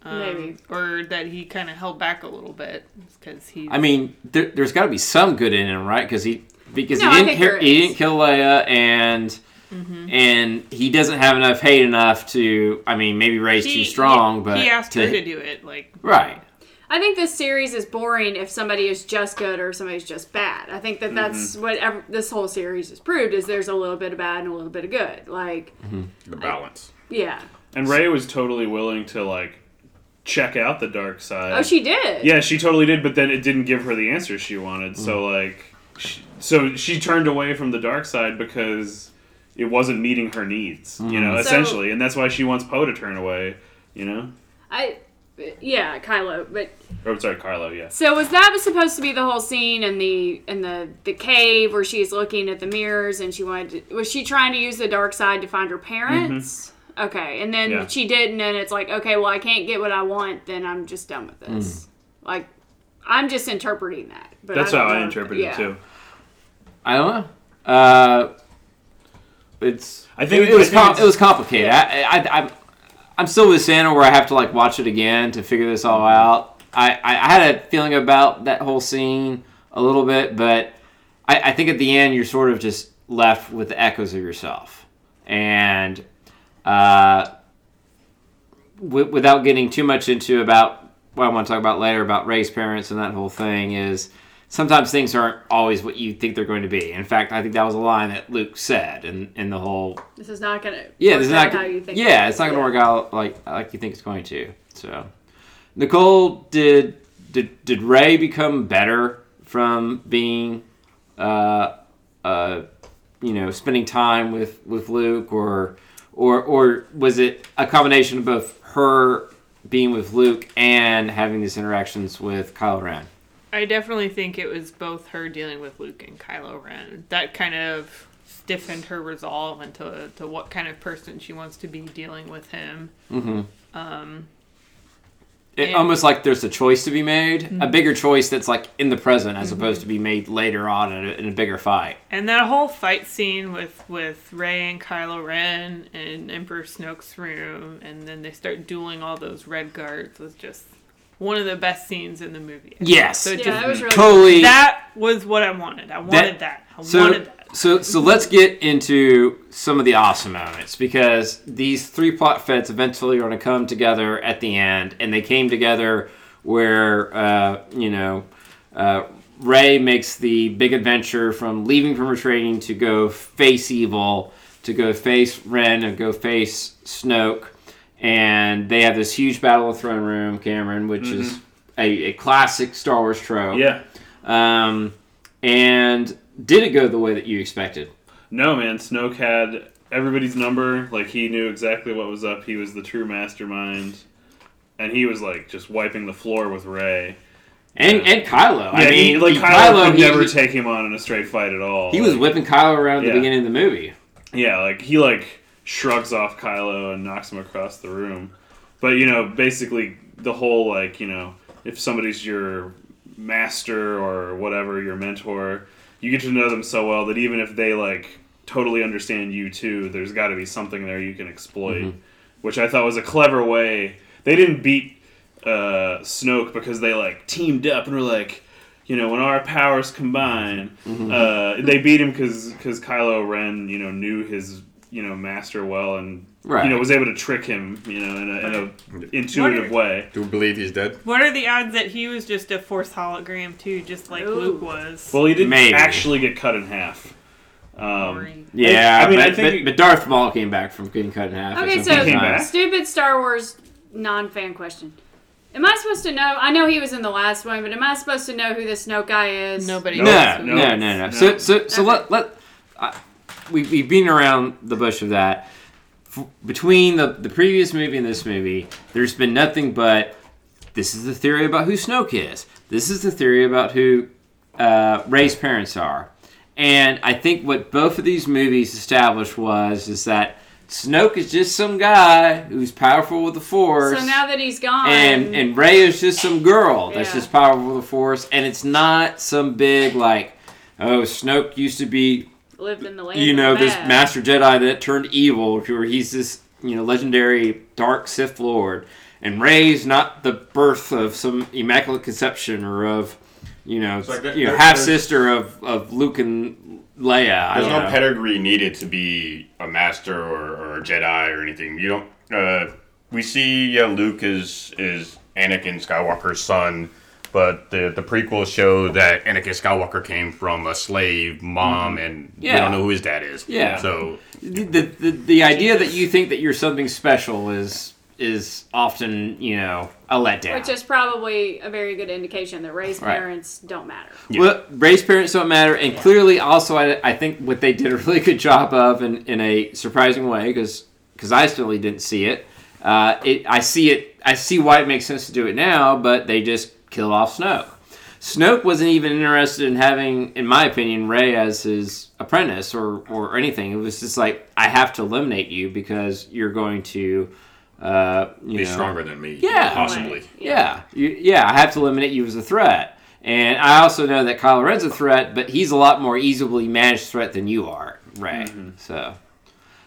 D: Um,
E: Maybe.
D: Or that he kind of held back a little bit because he.
A: I mean, there, there's got to be some good in him, right? Because he because
E: No,
A: he didn't
E: think
A: he didn't kill Leia, and
E: Mm-hmm.
A: and he doesn't have enough hate enough to. I mean, maybe Rey's
D: he,
A: too strong,
D: he,
A: but
D: he asked
A: to,
D: her to do it. Like
A: right.
E: I think this series is boring if somebody is just good or somebody's just bad. I think that that's mm-hmm. what ev- this whole series has proved is there's a little bit of bad and a little bit of good. Like, mm-hmm.
C: The balance.
E: yeah.
B: And Rey was totally willing to like check out the dark side.
E: Oh, she did.
B: Yeah, she totally did, but then it didn't give her the answer she wanted. So mm-hmm. like, she, so she turned away from the dark side because it wasn't meeting her needs. You know,
E: So-
B: essentially, and that's why she wants Poe to turn away. You know,
E: I, yeah, Kylo. But
B: Oh, sorry, Carlo. Yeah.
E: so was that was supposed to be the whole scene in the in the the cave where she's looking at the mirrors and she wanted to, was she trying to use the dark side to find her parents? Okay, and then
B: Mm-hmm. Yeah.
E: she didn't, and it's like, okay, well, I can't get what I want, then I'm just done with this. Like, I'm just interpreting that. But
B: That's
E: I
B: how I
E: know.
B: interpret
E: yeah.
B: it too.
A: I don't know. Uh, it's.
B: I think-
A: it, it was
B: think
A: com- it was complicated. I, I, I'm I'm still with Santa where I have to like watch it again to figure this all out. I, I, I had a feeling about that whole scene a little bit, but I, I think at the end you're sort of just left with the echoes of yourself, and uh, w- without getting too much into about what I want to talk about later about Rey's parents and that whole thing is sometimes things aren't always what you think they're going to be. In fact, I think that was a line that Luke said in, in the whole
E: This is not gonna.
A: yeah, this is not
E: how you think.
A: yeah, it's not going to work out like like you think it's going to. So, Nicole, did did did Rey become better from being, uh, uh, you know, spending time with with Luke, or or or was it a combination of both her being with Luke and having these interactions with Kylo Ren?
D: I definitely think it was both her dealing with Luke and Kylo Ren. That kind of stiffened her resolve into to what kind of person she wants to be dealing with him.
A: Mm-hmm. it,
D: And-
A: almost like there's a choice to be made, a
D: Mm-hmm.
A: bigger choice that's like in the present as opposed to be made later on in a, in a bigger fight.
D: And that whole fight scene with with Rey and Kylo Ren in Emperor Snoke's room, and then they start dueling all those red guards was just one of the best scenes in the movie.
A: Yes,
D: So
E: Yeah,
D: just
E: that was really
A: totally.
D: that was what I wanted. I wanted that. I
A: so,
D: wanted that.
A: So, so let's get into some of the awesome moments because these three plot feds eventually are going to come together at the end, and they came together where uh, you know uh, Rey makes the big adventure from leaving from her training to go face evil, to go face Ren, and go face Snoke, and they have this huge battle of throne room, Cameron, which is a, a classic Star Wars trope.
B: Yeah.
A: Um, and did it go the way that you expected?
B: No, man. Snoke had everybody's number. Like he knew exactly what was up. He was the true mastermind, and he was like just wiping the floor with Rey.
A: And and Kylo. I
B: Yeah,
A: mean,
B: he, like
A: he-
B: Kylo, could
A: he,
B: never
A: he,
B: take him on in a straight fight at all.
A: he was
B: Like,
A: whipping Kylo around at
B: Yeah.
A: the beginning of the movie.
B: Yeah, like he like shrugs off Kylo and knocks him across the room. But you know, basically the whole like you know, if somebody's your master or whatever, your mentor, you get to know them so well that even if they like totally understand you too, there's got to be something there you can exploit, which I thought was a clever way. They didn't beat uh, Snoke because they like teamed up and were like. You know, when our powers combine, uh, they beat him because Kylo Ren, you know, knew his you know master well and
A: Right.
B: you know was able to trick him, you know, in a, in a intuitive way.
C: Do we believe he's dead?
D: What are the odds that he was just a Force hologram too, just like
E: Ooh.
D: Luke was?
B: Well, he didn't
A: Maybe.
B: actually get cut in half. Um.
A: Yeah,
B: I mean,
A: but,
B: I think-
A: but, but Darth Maul came back from getting cut in half.
E: Okay, so
A: point in
B: Came
A: time.
B: back?
E: stupid Star Wars non-fan question. Am I supposed to know? I know he was in the last one, but am I supposed to know who this Snoke guy is?
D: Nobody.
B: No.
A: No, no,
B: no,
A: no, no,
B: no.
A: So, so, so
E: Okay.
A: let let uh, we we've been around the bush of that. F- between the the previous movie and this movie, there's been nothing but this is the theory about who Snoke is. This is the theory about who uh, Rey's parents are. And I think what both of these movies established was is that Snoke is just some guy who's powerful with the Force
E: So now that he's gone,
A: and and Rey is just some girl that's
E: Yeah.
A: just powerful with the Force, and it's not some big like, oh, Snoke used to be,
E: lived in the land,
A: you know,
E: the
A: this. Master Jedi that turned evil, he's this, you know, legendary dark Sith Lord, and Rey's not the birth of some immaculate conception or of, you know,
C: like that-
A: you know, half sister of of Luke and Leia.
C: There's no
A: know.
C: pedigree needed to be a master or, or a Jedi or anything. You don't. Uh, we see yeah, Luke is is Anakin Skywalker's son, but the the prequels show that Anakin Skywalker came from a slave mom, and we don't know who his dad is.
A: Yeah.
C: So
A: the, the, the, the idea that you think that you're something special is is often you know a letdown.
E: which is probably a very good indication that Rey's
A: Right.
E: parents don't matter.
A: Well, Rey's parents don't matter, and clearly, also, I, I think what they did a really good job of, in, in a surprising way, because because I certainly didn't see it. Uh, it. I see it. I see why it makes sense to do it now, but they just kill off Snoke. Snoke wasn't even interested in having, in my opinion, Rey as his apprentice or, or anything. It was just like, I have to eliminate you because you're going to, uh, you
C: be
A: know,
C: stronger than me.
A: Yeah.
C: possibly.
A: yeah, you, yeah, I have to eliminate you as a threat. And I also know that Kylo Ren's a threat, but he's a lot more easily managed threat than you are, Rey. So,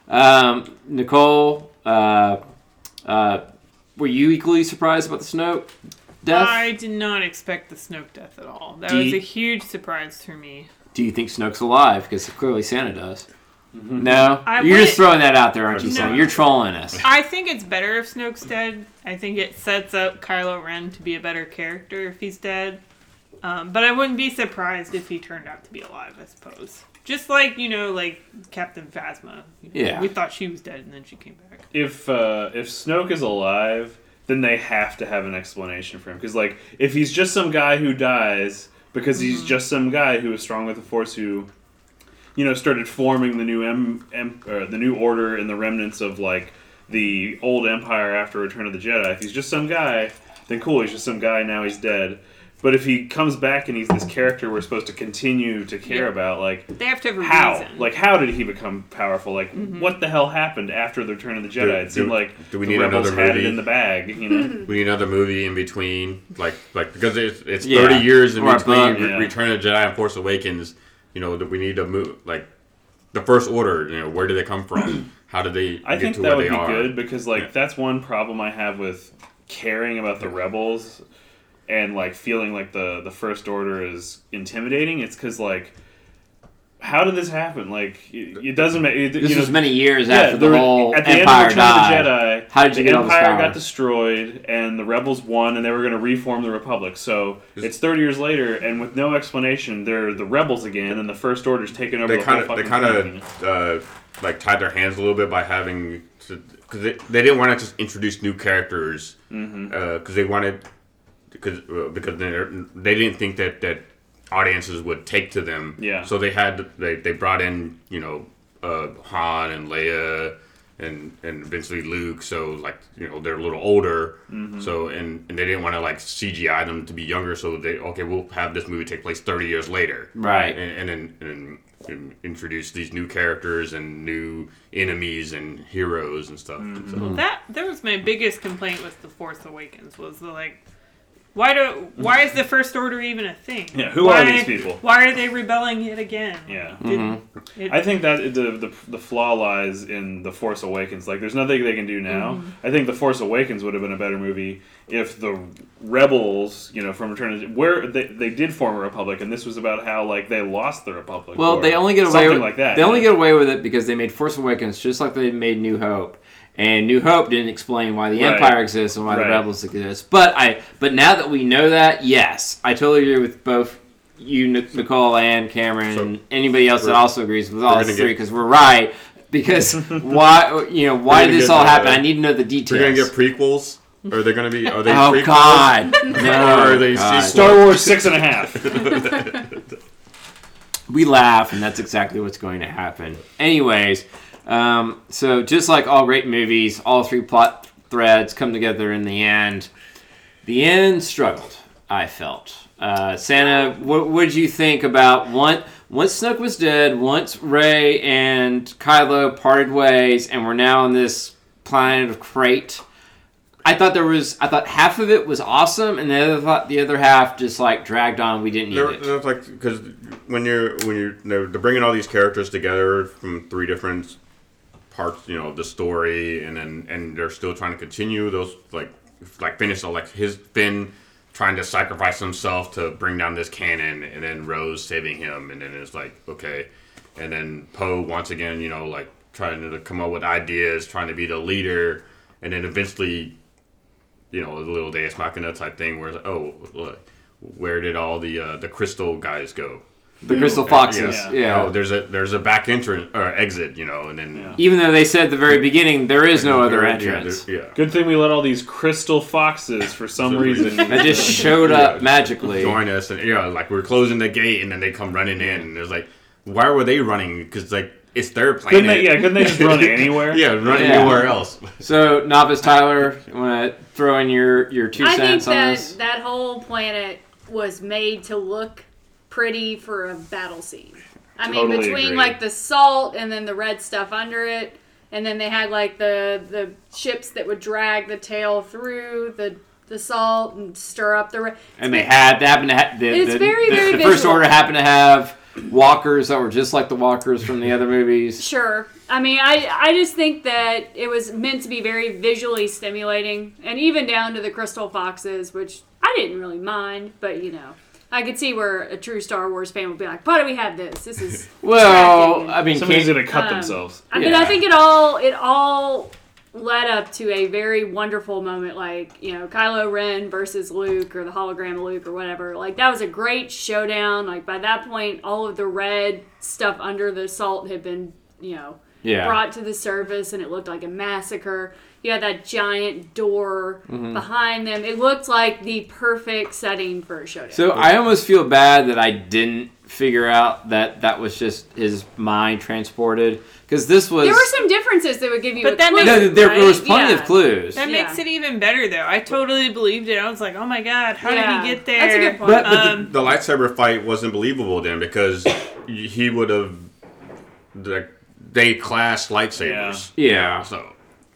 A: um, Nicole, uh, uh, were you equally surprised about the Snoke death?
D: I did not expect the Snoke death at all. That
A: Do
D: was
A: you-
D: a huge surprise for me.
A: Do you think Snoke's alive? Because clearly Santa does. No,
D: I
A: you're just
D: wouldn't-
A: throwing that out there, aren't you?
D: No.
A: Sam? You're trolling us.
D: I think it's better if Snoke's dead. I think it sets up Kylo Ren to be a better character if he's dead. Um, but I wouldn't be surprised if he turned out to be alive, I suppose. Just like, you know, like Captain Phasma. You know,
A: Yeah.
D: We thought she was dead and then she came back.
B: If uh, if Snoke is alive, then they have to have an explanation for him. Because like, if he's just some guy who dies because he's mm-hmm. just some guy who is strong with the Force, who, you know, started forming the new em, em or the new order and the remnants of like the old Empire after Return of the Jedi. If he's just some guy, then cool, he's just some guy. Now he's dead. But if he comes back and he's this character we're supposed to continue to care
D: Yeah.
B: about, like
D: They have to have a
B: how,
D: reason.
B: like how did he become powerful? Like
D: Mm-hmm.
B: what the hell happened after the Return of the Jedi?
C: Do-
B: it seemed
C: do-
B: like
C: do we
B: the
C: need
B: rebels
C: another
B: had it
C: movie?
B: in the bag, you know.
C: We need another movie in between, like like because it's it's
A: Yeah.
C: thirty years in
A: Or
C: between
A: book.
C: Re-
B: Yeah.
C: Return of the Jedi and Force Awakens. You know that we need to move like the First Order. You know where did they come from? How did they
B: I
C: get
B: think
C: to
B: that
C: where
B: would
C: they
B: be
C: are?
B: good because like
C: Yeah.
B: that's one problem I have with caring about the rebels and like feeling like the the first order is intimidating. It's because like how did this happen? Like it, it doesn't make it,
A: This
B: you
A: was
B: know,
A: many years
B: yeah,
A: after the
B: there-
A: whole
B: at the
A: Empire
B: end of
A: died.
B: of the Jedi,
A: How did you
B: the
A: get all this
B: Empire
A: power?
B: got destroyed and the rebels won, and they were going to reform the Republic. So it's thirty years later, and with no explanation, they're the rebels again, and the First Order's taken over.
C: They kind of they kind of uh, like tied their hands a little bit by having because they, they didn't want to just introduce new characters because
B: Mm-hmm.
C: they wanted because uh, because they they didn't think that that audiences would take to them.
B: Yeah.
C: So they had they they brought in you know uh, Han and Leia. And, and eventually Luke, so like you know they're a little older,
B: Mm-hmm.
C: so and, and they didn't want to like CGI them to be younger, so they okay we'll have this movie take place thirty years later,
A: Right.
C: and, and then and, and introduce these new characters and new enemies and heroes and stuff.
B: Mm-hmm.
C: So,
D: that that was my biggest complaint with the Force Awakens was the like why do why is the First Order even a thing?
B: Yeah, who
D: why,
B: are these people?
D: Why are they rebelling yet again?
B: Yeah.
D: Did- it-
B: I think that the, the the flaw lies in the Force Awakens. Like, there's nothing they can do now.
D: Mm-hmm.
B: I think the Force Awakens would have been a better movie if the rebels, you know, from Return of where they, they did form a republic, and this was about how like they lost the republic.
A: Well,
B: or
A: they only get away with
B: like that.
A: They only
B: yeah.
A: get away with it because they made Force Awakens just like they made New Hope. And New Hope didn't explain why the
B: Right.
A: Empire exists and why
B: Right.
A: the Rebels exist. But I, but now that we know that, yes, I totally agree with both you, Nicole, and Cameron,
C: So,
A: and anybody else that also agrees with all
C: we're
A: us
C: gonna
A: three because we're right. Because why, you know, why did this all happen? I need to know the details.
C: we're gonna get prequels. Are they gonna be? Are they?
A: oh
C: prequels?
A: God,
C: Or
A: no,
C: are they
A: God.
B: Star Wars six and a half.
A: we laugh, and that's exactly what's going to happen. Anyways, um, so just like all great movies, all three plot threads come together in the end. The end struggled, I felt. Uh, Santa, what would you think about once once Snoke was dead, once Rey and Kylo parted ways, and we're now on this planet of Crait? I thought there was. I thought half of it was awesome, and the other thought the other half just like dragged on. We didn't need
C: They're,
A: it.
C: like because when you're when you're they're, they're bringing all these characters together from three different parts, you know, of the story, and then and they're still trying to continue those like like finish like his Finn trying to sacrifice himself to bring down this cannon, and then Rose saving him, and then it's like okay, and then Poe once again, you know, like trying to come up with ideas, trying to be the leader, and then eventually you know, a little Deus Machina type thing where, it's like, oh, look, where did all the uh, the crystal guys go?
A: The Crystal Foxes,
B: Yeah.
A: yeah.
C: Oh, there's a there's a back entrance or exit, you know, and then
B: Yeah.
A: Even though they said at the very beginning there is no other entrance.
C: there- yeah.
B: Good thing we let all these crystal foxes for some reason.
A: That just showed up magically.
C: join us, and yeah, like we're closing the gate, and then they come running in, and there's like, why were they running? Because like it's their planet.
B: couldn't they? Yeah, couldn't they just run anywhere?
C: yeah, run
A: Yeah.
C: anywhere else.
A: So, Novice Tyler, you want to throw in your, your two
E: I
A: cents on
E: that
A: this?
E: that whole planet was made to look pretty for a battle scene. I mean,
B: Totally
E: between
B: agree.
E: like the salt and then the red stuff under it, and then they had like the the ships that would drag the tail through the the salt and stir up the. Re-
A: And they had, they happened to have, the,
E: It's
A: the,
E: very,
A: the,
E: very
A: the First. Order happened to have walkers that were just like the walkers from the other movies.
E: Sure. I mean, I I just think that it was meant to be very visually stimulating, and even down to the crystal foxes, which I didn't really mind, but you know. I could see where a true Star Wars fan would be like, "Why do we have this? This is
A: Well. I mean,
B: Somebody's gonna cut
E: Um,
B: themselves.
E: I mean,
A: Yeah.
E: I think it all it all led up to a very wonderful moment, like you know, Kylo Ren versus Luke, or the hologram of Luke, or whatever. Like that was a great showdown. Like by that point, all of the red stuff under the salt had been, you know,
A: Yeah.
E: brought to the surface and it looked like a massacre. You had that giant door
A: Mm-hmm.
E: behind them. It looked like the perfect setting for a showdown.
A: So I almost feel bad that I didn't figure out that that was just his mind transported because this was.
E: there were some differences that would give you
D: But
E: a
D: that
E: clue,
A: no, there, there
E: right?
A: was plenty
E: Yeah.
A: of clues.
D: That
E: Yeah.
D: makes it even better, though. I totally believed it. I was like, oh my god, how
E: Yeah.
D: did he get there?
E: That's a good point.
C: But, but
D: Um,
C: the, the lightsaber fight wasn't believable then because he would have. The, they clashed lightsabers.
A: Yeah.
C: So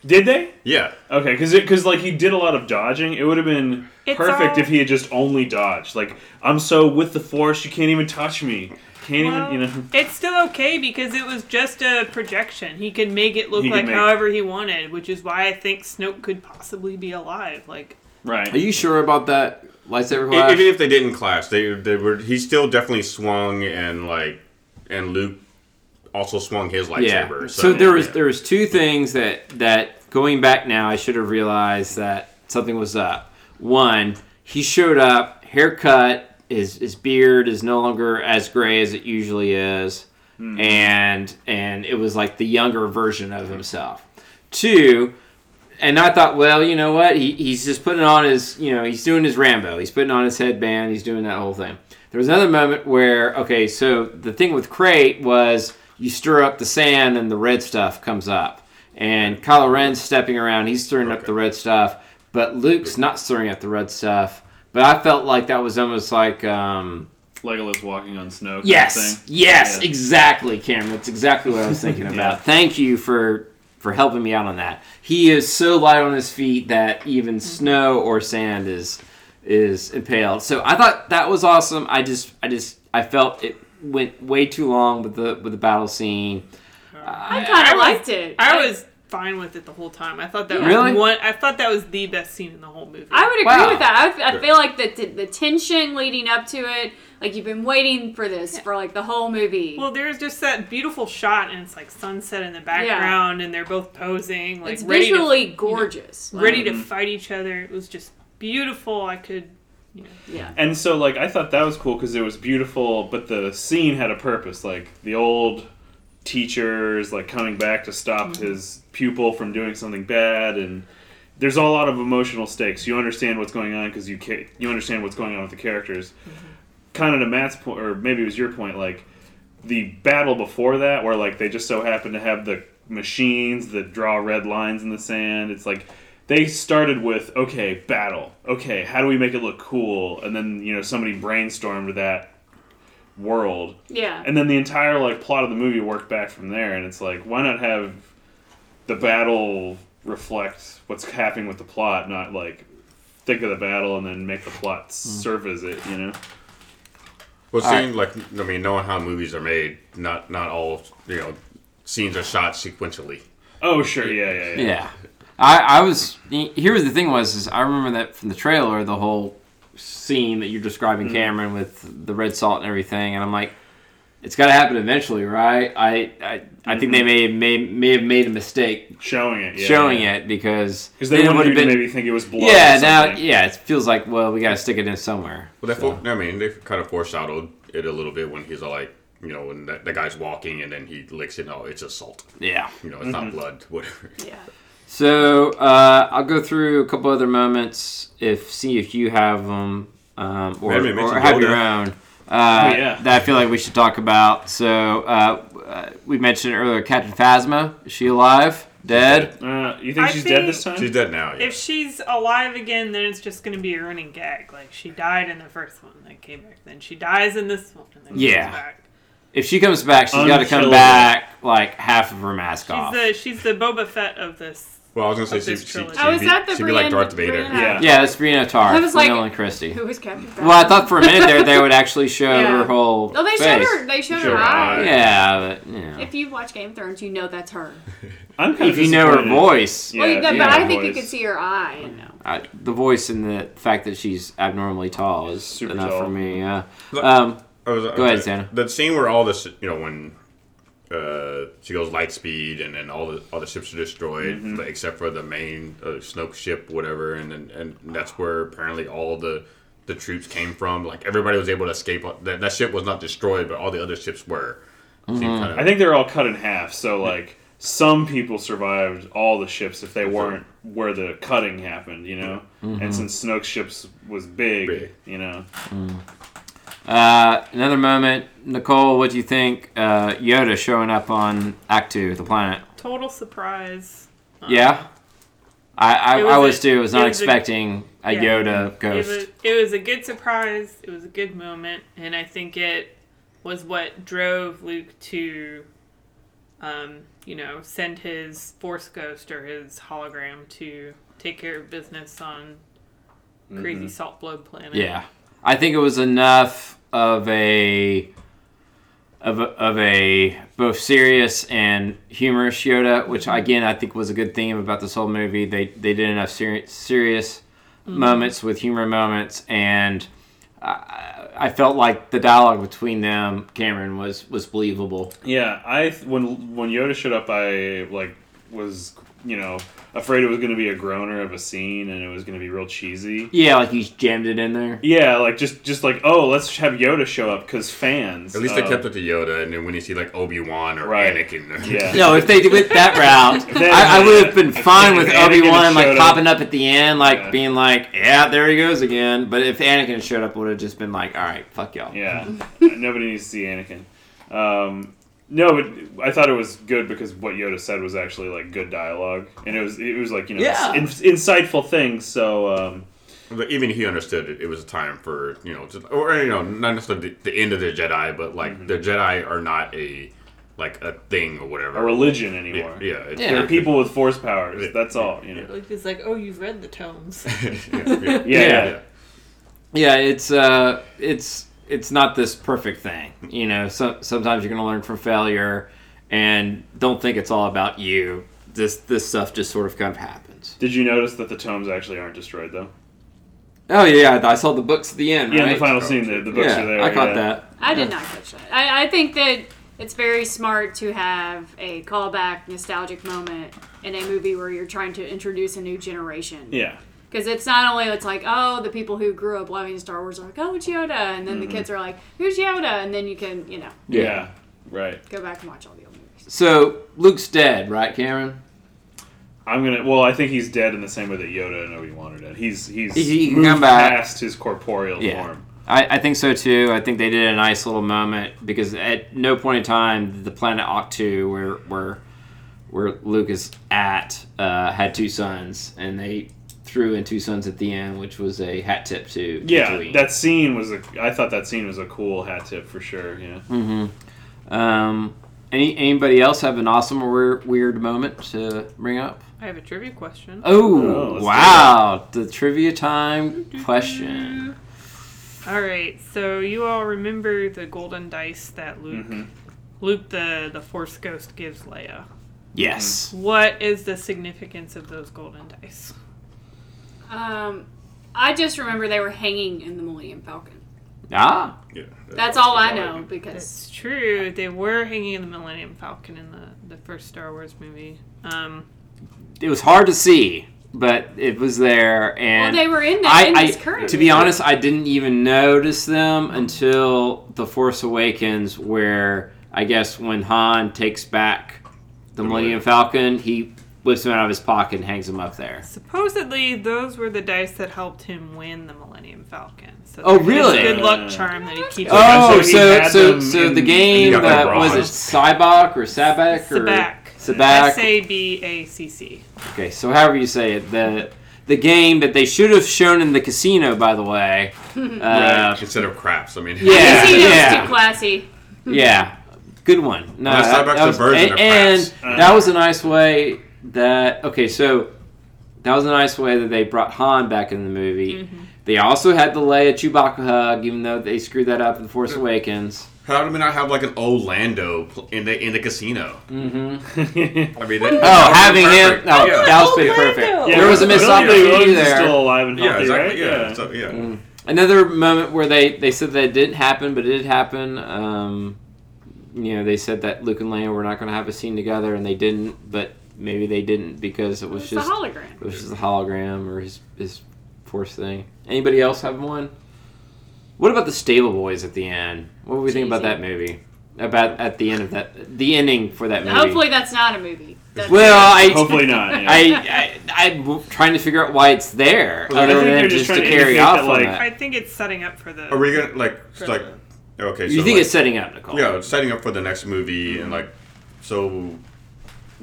B: Did they?
C: yeah,
B: Okay, because because like he did a lot of dodging. It would have been
D: It's
B: perfect
D: all-
B: if he had just only dodged. Like I'm so with the force, you can't even touch me. Can't
D: well,
B: even, you know.
D: it's still okay because it was just a projection. He could make it look
B: He
D: like
B: make-
D: however he wanted, which is why I think Snoke could possibly be alive. Like,
B: Right.
A: Are you sure about that lightsaber clash?
C: even if they didn't clash, they they were. He still definitely swung and like, and Luke also swung his lightsaber.
A: yeah.
C: lightsaber.
A: So, there was
C: yeah.
A: there was two things that that going back now I should have realized that something was up. One, he showed up, haircut, his his beard is no longer as gray as it usually is, hmm. and and it was like the younger version of himself. Two, and I thought, well, you know what? He, he's just putting on his, you know, he's doing his Rambo. He's putting on his headband. He's doing that whole thing. There was another moment where, okay, so the thing with Crait was you stir up the sand and the red stuff comes up. And Kylo Ren's stepping around. He's stirring up the red stuff. But Luke's not stirring up the red stuff. But I felt like that was almost like, um,
B: Legolas walking on snow. kind of
A: Yes,
B: thing.
A: yes,
B: Yeah.
A: exactly, Cameron. That's exactly what I was thinking about.
B: Yeah.
A: Thank you for for helping me out on that. He is so light on his feet that even snow or sand is is impaled. So I thought that was awesome. I just I just I felt it went way too long with the with the battle scene.
E: I
D: I
E: kind of
D: was-
E: liked it.
D: I was fine with it the whole time. I thought that
A: Really?
D: was one. I thought that was the best scene in the whole movie.
E: I would agree
A: Wow.
E: with that. I, I feel like the, the the tension leading up to it, like you've been waiting for this for like the whole movie.
D: Well, there's just that beautiful shot, and it's like sunset in the background, and they're both posing, like
E: it's
D: ready
E: visually
D: to,
E: gorgeous. Like,
D: ready to mm-hmm. fight each other. It was just beautiful. I could,
E: yeah.
B: And so, like, I thought that was cool because it was beautiful, but the scene had a purpose. Like, the old teachers, like, coming back to stop mm-hmm. his pupil from doing something bad, and there's a lot of emotional stakes. You understand what's going on because you ca- you understand what's going on with the characters. Mm-hmm. Kind of to Matt's point, or maybe it was your point, like, the battle before that, where, like, they just so happen to have the machines that draw red lines in the sand. It's like they started with okay battle. Okay how do we make it look cool? And then you know somebody brainstormed that world.
E: Yeah.
B: and then the entire like plot of the movie worked back from there and it's like why not have the battle reflect what's happening with the plot not like think of the battle and then make the plot hmm. serve as it you know?
C: Well,
A: All
C: seeing like I mean, knowing how movies are made, not not all you know scenes are shot sequentially.
B: oh sure. Yeah yeah yeah,
A: Yeah. I, I was here was the thing was is I remember that from the trailer the whole scene that you're describing mm-hmm. Cameron with the red salt and everything and I'm like it's got to happen eventually right I I, I think they mm-hmm. may, may may have made a mistake
B: showing it yeah,
A: showing
B: yeah.
A: it because
B: because they
A: then it would've
B: to maybe think it was blood
A: yeah
B: or
A: now yeah it feels like well we got to stick it in somewhere
C: Well, they fo- I mean, they kind of foreshadowed it a little bit when he's all like, you know, when the, the guy's walking and then he licks it. Oh, it's just salt.
A: yeah
C: You know, it's not mm-hmm. blood. Whatever.
E: Yeah.
A: So uh, I'll go through a couple other moments if see if you have them um, or,
C: We haven't
A: or
C: mentioned
A: have your
C: Yoda.
A: own. Uh,
B: Oh, yeah.
A: That I feel like we should talk about. So uh, uh, we mentioned earlier Captain Phasma. Is she alive? Dead?
B: uh, you think
D: I
B: she's
D: think-
B: dead this time
C: She's dead now. Yeah.
D: if she's alive again, then it's just going to be a running gag. Like she died in the first one, then came back. Then she dies in this one, and then
A: Yeah.
D: comes back.
A: If she comes back, she's got to come back like half of her mask
D: She's
A: off.
D: the she's the Boba Fett of this.
C: Well, I was gonna say
D: this
C: she, she,
D: trilogy.
C: she'd
E: Oh, is
C: be,
E: that the
C: she'd be like Darth Vader.
E: Brienne-
B: Yeah.
A: yeah, that's Brienne of Tarth.
E: I was like-
A: Nolan Christie.
E: Who was Captain Phasma?
A: Well, I thought for a minute there they would actually show
E: Yeah.
A: her whole
E: Oh, they
A: face.
E: showed her. They showed
B: Showed
E: her
B: her
E: eye.
B: eye.
A: Yeah, but you know.
E: If you watch Game of Thrones, you know that's her.
B: I'm kind
A: if
B: of
A: you know her voice,
B: Yeah,
E: well,
B: if
E: but
B: you know
E: I
B: her
E: think you
B: voice.
E: could see her eye and know.
A: I, the voice and the fact that she's abnormally tall is
B: Super
A: enough
B: tall.
A: for me. Yeah.
C: Look-
A: Um,
C: was,
A: Go ahead, Santa.
C: The scene where all this, you know, when uh, she goes light speed and then all the all the ships are destroyed,
B: Mm-hmm.
C: except for the main uh, Snoke ship, whatever, and, and and that's where apparently all the the troops came from. Like everybody was able to escape. That that ship was not destroyed, but all the other ships were. Seemed kind of-
B: I think they're all cut in half. So like some people survived all the ships if they weren't where the cutting happened, you know. And since Snoke's ships was big,
C: Big.
B: you know.
A: Uh, another moment, Nicole. What do you think? Uh, Yoda showing up on Ahch-To, the planet.
D: Total surprise. Um,
A: Yeah, I I,
D: It
A: I
D: was
A: was
D: a-
A: too. Was not
D: was
A: expecting a,
D: yeah.
A: Yoda
D: It
A: ghost.
D: was, it was a good surprise. It was a good moment, and I think it was what drove Luke to, um, you know, send his Force Ghost or his hologram to take care of business on crazy salt blood planet.
A: Yeah, I think it was enough of a of a, of a both serious and humorous Yoda, which mm-hmm. again I think was a good theme about this whole movie. They they did enough seri- serious mm-hmm. moments with humor moments, and I, I felt like the dialogue between them, Cameron, was was believable.
B: Yeah, I when when Yoda showed up, I like was you know afraid it was going to be a groaner of a scene and it was going to be real cheesy.
A: Yeah, like he's jammed it in there.
B: Yeah, like just just like oh, let's have Yoda show up because fans.
C: At least they
B: uh,
C: kept it to Yoda, and then when you see like Obi Wan or
B: Right.
C: Anakin,
B: Yeah.
A: No, if they went that route,
B: Then-
A: I, I would have been fine
B: if
A: with
B: Anakin
A: Obi Wan like
B: up-
A: popping up at the end, like
B: Yeah.
A: being like, "Yeah, there he goes again." But if Anakin showed up, would have just been like, "All right, fuck y'all."
B: Yeah, nobody needs to see Anakin. Um, no, but I thought it was good because what Yoda said was actually like good dialogue, and it was it was like you know
A: Yeah.
B: in, insightful things. So um,
C: But even he understood it. It was a time for you know, just, or you know, not necessarily the, the end of the Jedi, but like
B: Mm-hmm.
C: the Jedi are not a like a thing or whatever.
B: a religion
C: Yeah,
B: anymore.
C: yeah, it's,
A: Yeah.
B: They're people with force powers. That's all. You know.
D: Like it's like, oh, you've read the tomes.
C: yeah, yeah,
B: Yeah,
A: Yeah.
B: yeah.
A: Yeah, it's uh, it's it's not this perfect thing. You know, so, sometimes you're gonna learn from failure, and don't think it's all about you. This this stuff just sort of kind of happens.
B: Did you notice that the tomes actually aren't destroyed though?
A: Oh yeah, I saw the books at the end. Right?
B: Yeah, in
A: right?
B: the final scene, the, the books
A: yeah,
B: are there.
A: I caught
B: yeah.
A: that.
E: I did not catch that. I, I think that it's very smart to have a callback, nostalgic moment in a movie where you're trying to introduce a new generation.
B: Yeah,
E: Because it's not only it's like oh the people who grew up loving Star Wars are like oh it's Yoda and then the kids are like who's Yoda and then you can you know
B: yeah, right.
E: go back and watch all the old movies.
A: So Luke's dead, right, Cameron?
B: I'm gonna. Well, I think he's dead in the same way that Yoda and Obi Wan are dead. He's he's
A: He- he can
B: moved
A: come back.
B: past his corporeal
A: Yeah.
B: form.
A: I, I think so too. I think they did a nice little moment because at no point in time the planet Ahch-To, where where where Luke is at, uh, had two sons, and they threw in two suns at the end, which was a hat tip to
B: Yeah,
A: Tatooine.
B: that scene was a. I thought that scene was a cool hat tip for sure. Yeah. Hmm.
A: Um, any anybody else have an awesome or weird, weird moment to bring up?
D: I have a trivia question.
B: Oh,
A: Oh, wow! The trivia time question.
D: All right, so you all remember the golden dice that Luke,
B: Mhm.
D: Luke the the Force Ghost gives Leia.
A: Yes.
D: What is the significance of those golden dice?
E: Um, I just remember they were hanging in the Millennium Falcon.
A: Ah.
C: yeah.
E: That's all I
C: can-
E: know because
D: It's true. They were hanging in the Millennium Falcon in the the first Star Wars movie. Um,
A: It was hard to see, but it was there,
E: well
A: and
E: they were in, the,
A: I,
E: in
A: I
E: this current.
A: to be honest, I didn't even notice them until The Force Awakens, where I guess when Han takes back the Millennium Falcon, he whips them out of his pocket and hangs them up there.
D: supposedly, those were the dice that helped him win the Millennium Falcon. So
A: Oh, really?
D: Good luck charm that he keeps.
A: Oh,
B: so
A: so so so the game
C: got
A: that was it
C: bronzed.
A: Cybok or Sabacc or
D: Sabacc.
A: Sabacc.
D: S A B A C C.
A: Okay, so however you say it, the the game that they should have shown in the casino, by the way. Uh,
B: Right.
C: Instead of craps, I mean.
A: Yeah.
E: Casino's
A: yeah.
E: too classy.
A: Yeah, good one. No,
C: Well,
A: that, that was,
C: a version
A: and,
C: of
A: and
C: Craps.
A: that was a nice way that okay, so that was a nice way that they brought Han back in the movie. They also had the Leia Chewbacca hug, even though they screwed that up in The Force Awakens.
C: How do we not have like an old Lando in the in the casino?
A: Mm-hmm.
C: I mean, that,
A: Oh, having him, no,
C: yeah.
A: that was pretty perfect.
D: Yeah,
A: there was a missed
B: Billy
A: opportunity
B: Williams
A: there.
B: still alive and
C: yeah,
B: healthy,
C: exactly.
B: right?
C: Yeah, so, yeah.
A: Another moment where they, they said that it didn't happen, but it did happen. Um, you know, they said that Luke and Leia were not going to have a scene together, and they didn't. But maybe they didn't because it was
E: It's
A: just
E: the hologram.
A: it was just a hologram or his his force thing. Anybody else have one? What about the Stable Boys at the end? What do we think about that movie? about at the end of that the ending for that movie.
E: Hopefully, that's not a movie. That's
A: well, I,
B: Hopefully not. Yeah.
A: I, I I'm trying to figure out why it's there,
B: I
A: other
B: think
A: than
B: they're
A: just,
B: just
A: to
B: trying to
A: carry off
B: that,
A: on
B: like-
A: that.
D: I think it's setting up for the.
C: Are we gonna like like
D: the-
C: okay?
A: you think
C: like,
A: it's setting up, Nicole?
C: yeah, it's setting up for the next movie and mm-hmm. like so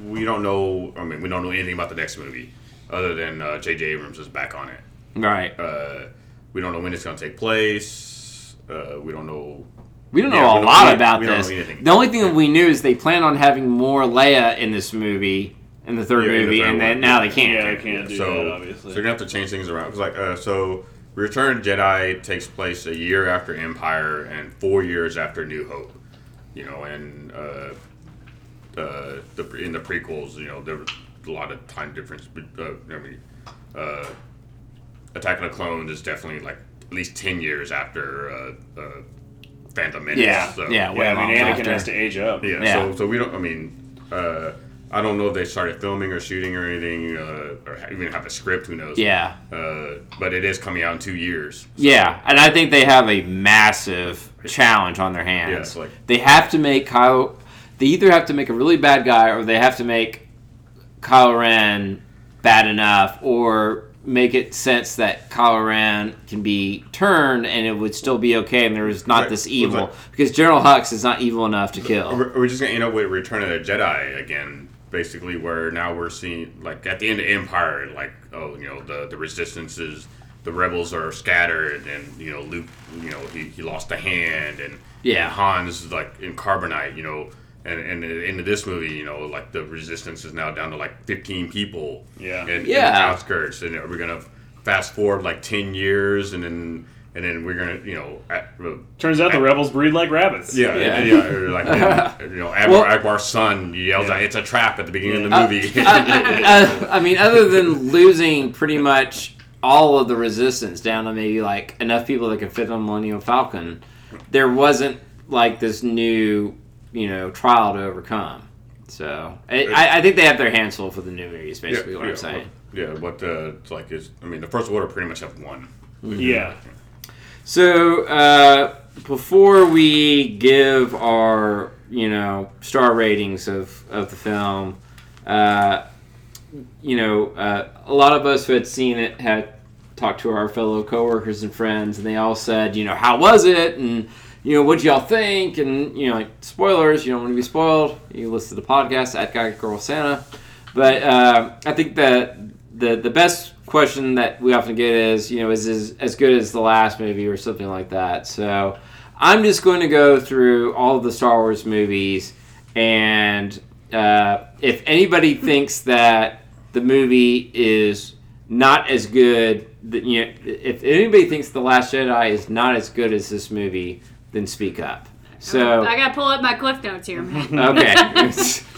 C: we don't know. I mean, we don't know anything about the next movie other than uh, J.J. Abrams is back on it.
A: Right.
C: Uh, we don't know when it's going to take place. Uh, we don't know.
A: We don't know
C: Yeah,
A: a
C: don't
A: lot
C: know-
A: about
C: we don't
A: this.
C: know.
A: The only thing that we knew is they plan on having more Leia in this movie, in the third
C: Yeah, in the
A: movie,
C: third
A: and then now they can't.
B: yeah, I can't do
C: so,
B: that
C: so
B: obviously.
C: you're gonna have to change things around. Cause like, uh, so Return of the Jedi takes place a year after Empire and four years after New Hope. You know, and uh, uh, the in the prequels, you know, there was a lot of time difference. But uh, I mean, uh, Attack of the Clones is definitely like at least ten years after uh, uh, Phantom Menace.
A: Yeah,
C: so,
A: yeah,
B: yeah, I mean, Anakin
A: after.
B: has to age up.
C: yeah,
A: Yeah.
C: So, so we don't. I mean, uh, I don't know if they started filming or shooting or anything, uh, or even have a script. Who knows?
A: Yeah.
C: Uh, but it is coming out in two years.
A: Yeah, and I think they have a massive challenge on their hands.
C: Yeah, like-
A: they have to make Kyle. They either have to make a really bad guy, or they have to make Kylo Ren bad enough, or make it sense that Kylo Ren can be turned and it would still be okay, and there is not
C: Right.
A: this evil
C: like-
A: because General Hux is not evil enough to kill.
C: we- are just gonna end up with Return of the Jedi again? Basically, where now we're seeing like at the end of Empire, like oh, you know, the the Resistance is the rebels are scattered, and you know, Luke, you know, he, he lost a hand, and
A: Yeah.
C: and Han's like in carbonite, you know. And, and into this movie, you know, like the resistance is now down to like 15 people.
B: Yeah.
C: In, in the outskirts, and are we gonna fast forward like 10 years, and then and then we're gonna, you know, at, uh,
B: Turns out the rebels breed like rabbits.
C: yeah,
A: Yeah.
C: yeah, yeah or like you know, Admiral
A: Well-
C: Ackbar's son yells out, "It's a trap!" at the beginning of the
A: Uh,
C: movie.
A: uh, I mean, other than losing pretty much all of the resistance down to maybe like enough people that could fit on Millennium Falcon, there wasn't like this new, you know, trial to overcome. So I, I- I think they have their hands full for the new movies. Basically, what I'm saying.
C: Yeah, but uh, it's like is I mean, the First Order pretty much have one.
B: Yeah.
A: So uh, before we give our you know star ratings of of the film, uh, you know uh, a lot of us who had seen it had talked to our fellow coworkers and friends, and they all said, you know, how was it, and you know, what y'all think, and you know, like spoilers. You don't want to be spoiled. You listen to the podcast at Guy Girl Santa. But uh, I think that the the best question that we often get is, you know, is this as good as the last movie or something like that. So I'm just going to go through all of the Star Wars movies, and uh, if anybody thinks that the movie is not as good, you know, if anybody thinks the Last Jedi is not as good as this movie, then speak up. So
E: I gotta pull up my cliff notes here, man.
A: okay,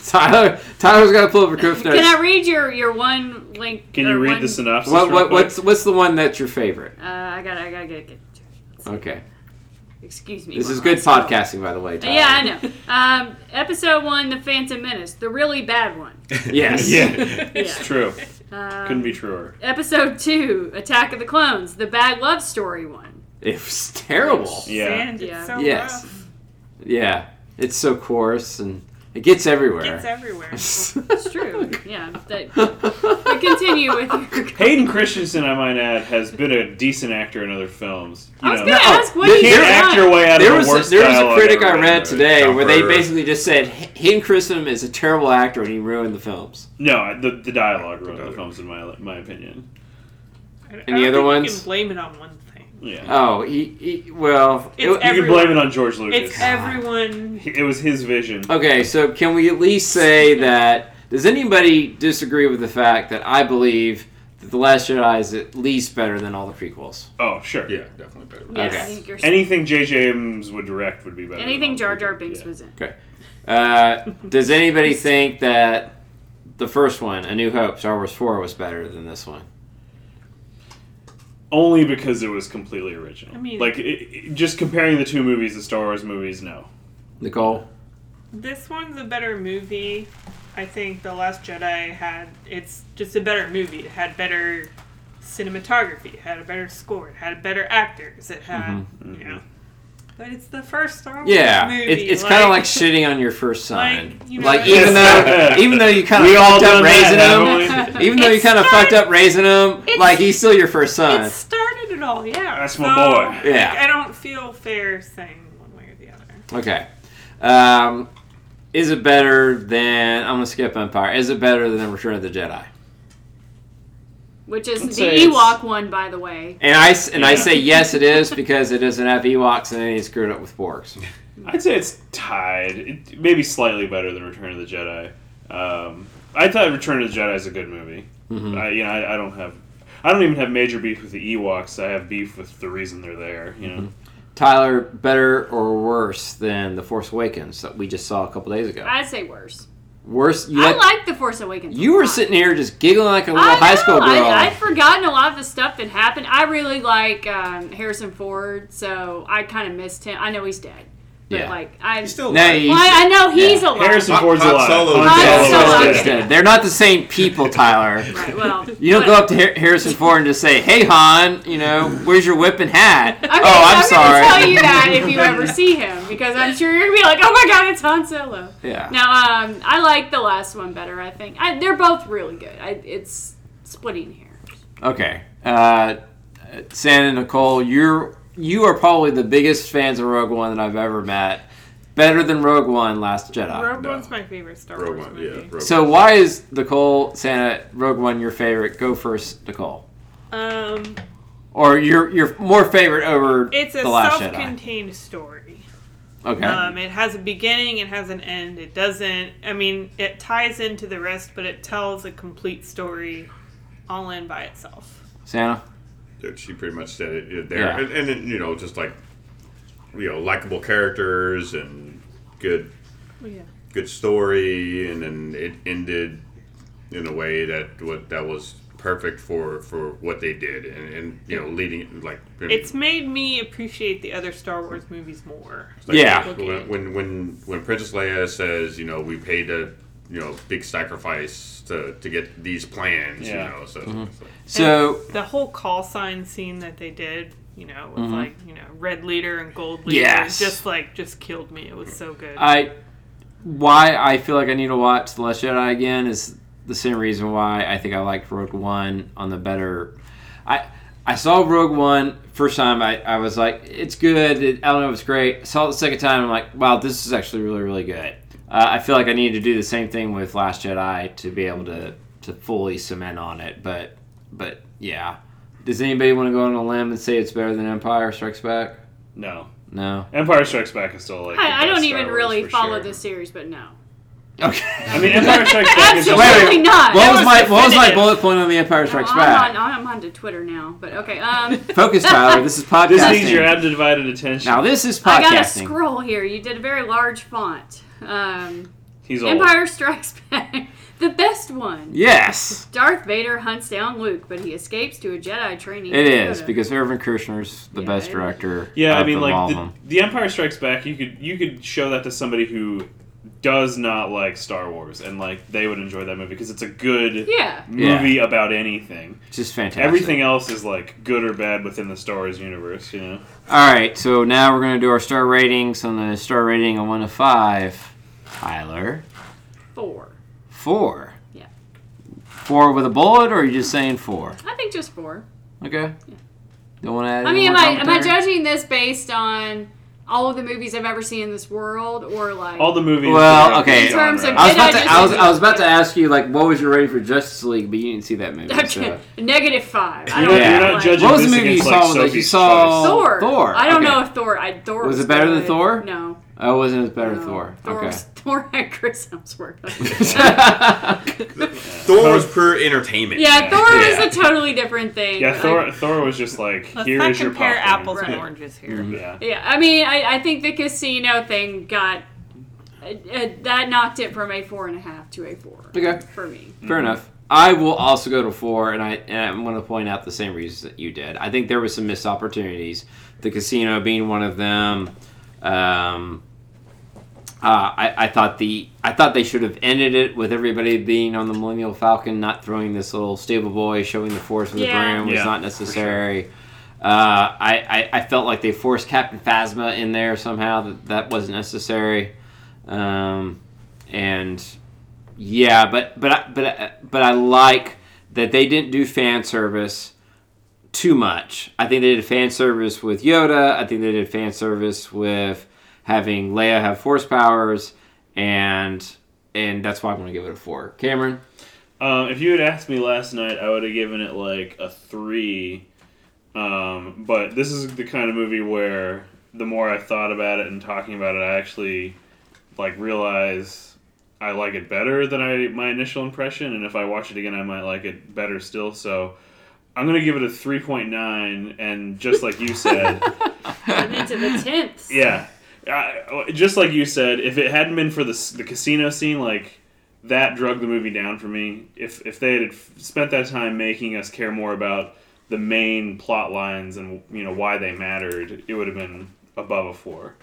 A: Tyler. Tyler's got to pull up a cliff notes.
E: Can I read your your one link?
B: Can you read
E: one-
B: the synopsis?
A: What,
B: real
A: what,
B: quick?
A: what's what's the one that's your favorite?
E: Uh, I gotta I gotta get get.
A: Okay,
E: Excuse me.
A: this is good
E: scroll.
A: podcasting, by the way. Tyler.
E: Yeah, I know. Um, episode one, The Phantom Menace, the really bad one.
A: Yes.
B: Yeah,
E: Yeah.
B: it's true.
E: Um,
B: Couldn't be truer.
E: Episode two, Attack of the Clones, the bad love story one.
A: It was terrible.
B: Yeah.
D: Sand,
E: Yeah.
D: it's so
A: Yes.
D: rough.
A: Yeah, it's so coarse and it gets everywhere.
D: It gets everywhere.
E: It's true. Yeah. That, but continue with your.
B: Hayden Christensen, I might add, has been a decent actor in other films. You
E: I was
B: know,
E: gonna
A: No,
E: ask what
A: there-
E: he's
B: can't act your way out of
A: there
B: the
A: was
B: worst
A: a, there was a critic I read
B: written.
A: today where they basically just said Hayden Christensen is a terrible actor and he ruined the films.
B: No, the, the dialogue ruined the films, in my my opinion.
D: I don't
A: Any other
D: think
A: ones?
D: You can blame it on one thing.
B: Yeah,
A: Oh, he, he well.
D: It's
A: it-
B: you can blame it on George Lucas.
D: It's everyone.
B: It was his vision.
A: Okay, so can we at least say that? Does anybody disagree with the fact that I believe that The Last Jedi is at least better than all the prequels?
B: Oh, sure.
C: yeah, definitely better.
E: Yeah,
A: Okay.
E: I think you're.
B: Anything J.J. Abrams would direct would be better. than
E: anything
B: all
E: Jar. Jar Binks
B: Yeah.
E: was in. Okay.
A: Uh, does anybody think that the first one, A New Hope, Star Wars 4, was better than this one?
B: Only because it was completely original.
D: I mean-
B: like it, it- just comparing the two movies, the Star Wars movies, no.
A: Nicole?
D: This one's a better movie. I think The Last Jedi had. It's just a better movie. It had better cinematography. It had a better score. It had better actors. It had.
A: Mm-hmm.
D: You know. But it's the first Star Wars
A: Yeah,
D: movie.
A: it, it's kind of like shitting on your first son.
D: Like, you know,
A: like even though even though you kind of fucked up
B: done that,
A: raising
B: haven't
A: him,
B: we?
A: even though you kind of fucked up raising him, like he's still your first son.
D: It started it all, yeah.
B: That's my
D: So,
B: boy.
D: like,
A: Yeah.
D: I don't feel fair saying one way or the other.
A: Okay. Um, is it better than I'm gonna skip Empire? Is it better than Return of the Jedi?
E: Which is
B: I'd
E: the
B: say
E: Ewok one, by the way.
A: And I s- and I say yes, it is because it doesn't have Ewoks and then he screwed up with Porgs.
B: I'd say it's tied. It, maybe slightly better than Return of the Jedi. Um, I thought Return of the Jedi is a good movie.
A: Mm-hmm.
B: I, you know, I, I don't have, I don't even have major beef with the Ewoks. I have beef with the reason they're there. You know,
A: Tyler, better or worse than The Force Awakens that we just saw a couple days ago?
E: I'd say worse.
A: Worse. You,
E: I like The Force Awakens.
A: you were sitting here just giggling like a little high school girl.
E: I, I'd forgotten a lot of the stuff that happened. I really like um, Harrison Ford, so I kind of missed him. I know he's dead, but
A: Yeah.
E: like I.
F: He's still
A: No,
F: alive.
A: he's-
E: well, I, I know he's
A: Yeah.
E: alive.
B: Harrison Ford's
F: Han
B: alive. Han
F: is
E: Han
F: dead.
E: Solo is
B: dead.
E: dead.
A: They're not the same people, Tyler.
E: Right, well,
A: You don't
E: but-
A: go up to Har- Harrison Ford and just say, "Hey, Han, you know, where's your whip and hat?"
E: Okay,
A: oh, I'm,
E: I'm
A: sorry.
E: gonna tell you that if you ever see him, because I'm sure you're gonna be like, "Oh my God, it's Han Solo."
A: yeah.
E: Now, um, I like the last one better. I think I, they're both really good. I, it's splitting hairs.
A: Okay. Uh, Santa Nicole, you're you are probably the biggest fans of Rogue One that I've ever met. Better than Rogue One, Last Jedi.
D: Rogue
F: no.
D: One's my favorite Star
F: Rogue
D: Wars
F: One, yeah.
D: movie.
F: Rogue
A: so
F: One.
A: why is Nicole Santa Rogue One your favorite? Go first, Nicole.
D: Um,
A: Or your your more favorite over
D: it's a
A: the Last Jedi.
D: self-contained story.
A: Okay.
D: Um, it has a beginning, it has an end. It doesn't. I mean, it ties into the rest, but it tells a complete story, all in by itself.
A: Santa.
F: Dude, she pretty much said it there,
A: Yeah.
F: and, and then, you know, just like you know, likable characters and good,
D: yeah.
F: good story, and then it ended in a way that what that was perfect for for what they did, and, and you know, leading like
D: It's made me appreciate the other Star Wars movies more.
F: like,
A: Yeah.
F: When, when when when Princess Leia says, you know, we paid a you know big sacrifice to to get these plans,
B: Yeah.
F: you know, so.
A: Mm-hmm.
F: it's like-
A: So
D: The whole call sign scene that they did, you know, with
A: Mhm.
D: like you know red leader and gold leader,
A: Yes.
D: just like just killed me. It was so good.
A: I why I feel like I need to watch The Last Jedi again is the same reason why I think I liked Rogue One on the better. I I saw Rogue One first time. I, I was like, it's good. It, I don't know if it's great. I saw it the second time. I'm like, wow, this is actually really really good. Uh, I feel like I needed to do the same thing with Last Jedi to be able to to fully cement on it. But but yeah, does anybody want to go on a limb and say it's better than Empire Strikes Back?
B: No,
A: No.
B: Empire Strikes Back is still like. the
E: I, I don't
B: Star
E: even
B: Wars
E: really follow
B: sure.
E: this series, but no,
A: Okay.
B: I mean, Empire Strikes Back is just
E: absolutely
A: wait.
E: not.
A: What
E: That
A: was my what was my bullet point on the Empire Strikes
E: I'm
A: Back?
E: on, I'm on to Twitter now, but okay. Um,
A: Focus, Tyler. This is podcasting.
B: This needs your undivided attention.
A: now this is podcasting.
E: I got
A: a
E: scroll here. You did a very large font. Um,
B: He's old.
E: Empire Strikes Back, the best one.
A: Yes,
E: Darth Vader hunts down Luke, but he escapes to a Jedi training.
A: it
E: in
A: is
E: Yoda.
A: because Irvin Kershner's the
E: Yeah,
A: best director.
B: Yeah, I mean, like the, the Empire Strikes Back, you could you could show that to somebody who does not like Star Wars, and like they would enjoy that movie because it's a good
E: Yeah.
B: movie about anything.
A: It's just fantastic.
B: Everything else is like good or bad within the Star Wars universe, you know.
A: All right, so now we're gonna do our star ratings on the star rating of one to five. Tyler,
E: Four.
A: four.
E: Yeah.
A: Four with a bullet, or are you just saying four?
E: I think just four.
A: Okay. Don't want to add.
E: I mean, am I am I judging this based on all of the movies I've ever seen in this world, or like
B: All the movies.
A: Well, okay.
E: In terms of-
A: I was
E: Did I
A: to. I was. I was about to ask you like, what was your rating for Justice League, but you didn't see that movie.
E: Okay,
A: So.
E: negative five. I
B: You're
E: don't
B: not,
A: Yeah.
B: you're not
E: like-
B: judging
A: What was the movie you saw
B: like,
A: that you saw?
B: Choice.
E: Thor.
A: Thor,
E: I don't
A: okay.
E: know if Thor. I Thor
A: Was
E: was,
A: it better than. Thor?
E: No.
A: Oh, it wasn't as better
E: no.
A: Thor.
E: Thor,
A: okay.
E: Thor had Chris Hemsworth.
F: Thor was pure entertainment.
E: yeah, Thor
A: Yeah.
E: is a totally different thing.
B: Yeah,
E: Like,
B: Thor. Thor was just like,
D: Let's
B: here
D: not
B: is your
D: compare
B: popcorn.
D: apples and oranges here.
A: Mm-hmm.
B: Yeah.
E: Yeah, I mean, I, I think the casino thing got uh, uh, that knocked it from a four and a half to a four.
A: Okay.
E: For me.
A: Fair enough. I will also go to four, and I and I'm going to point out the same reasons that you did. I think there was some missed opportunities. The casino being one of them. Um, uh, I, I thought the I thought they should have ended it with everybody being on the Millennial Falcon, not throwing this little stable boy showing the force with
E: Yeah.
A: the broom was
B: Yeah,
A: not
B: for
A: necessary. Uh, I, I I felt like they forced Captain Phasma in there somehow. That that wasn't necessary. Um, and yeah, but but but but I like that they didn't do fan service too much. I think they did fan service with Yoda. I think they did fan service with having Leia have force powers, and and that's why I'm going to give it a four. Cameron,
B: Um, if you had asked me last night, I would have given it like a three. Um, but this is the kind of movie where the more I thought about it and talking about it, I actually like realize I like it better than I my initial impression. And if I watch it again, I might like it better still. So I'm gonna give it a three point nine. And just like you said,
E: I'm into the tenths.
B: yeah, just like you said, if it hadn't been for the the casino scene, like that drug the movie down for me. If if they had spent that time making us care more about the main plot lines and you know why they mattered, it would have been above a four.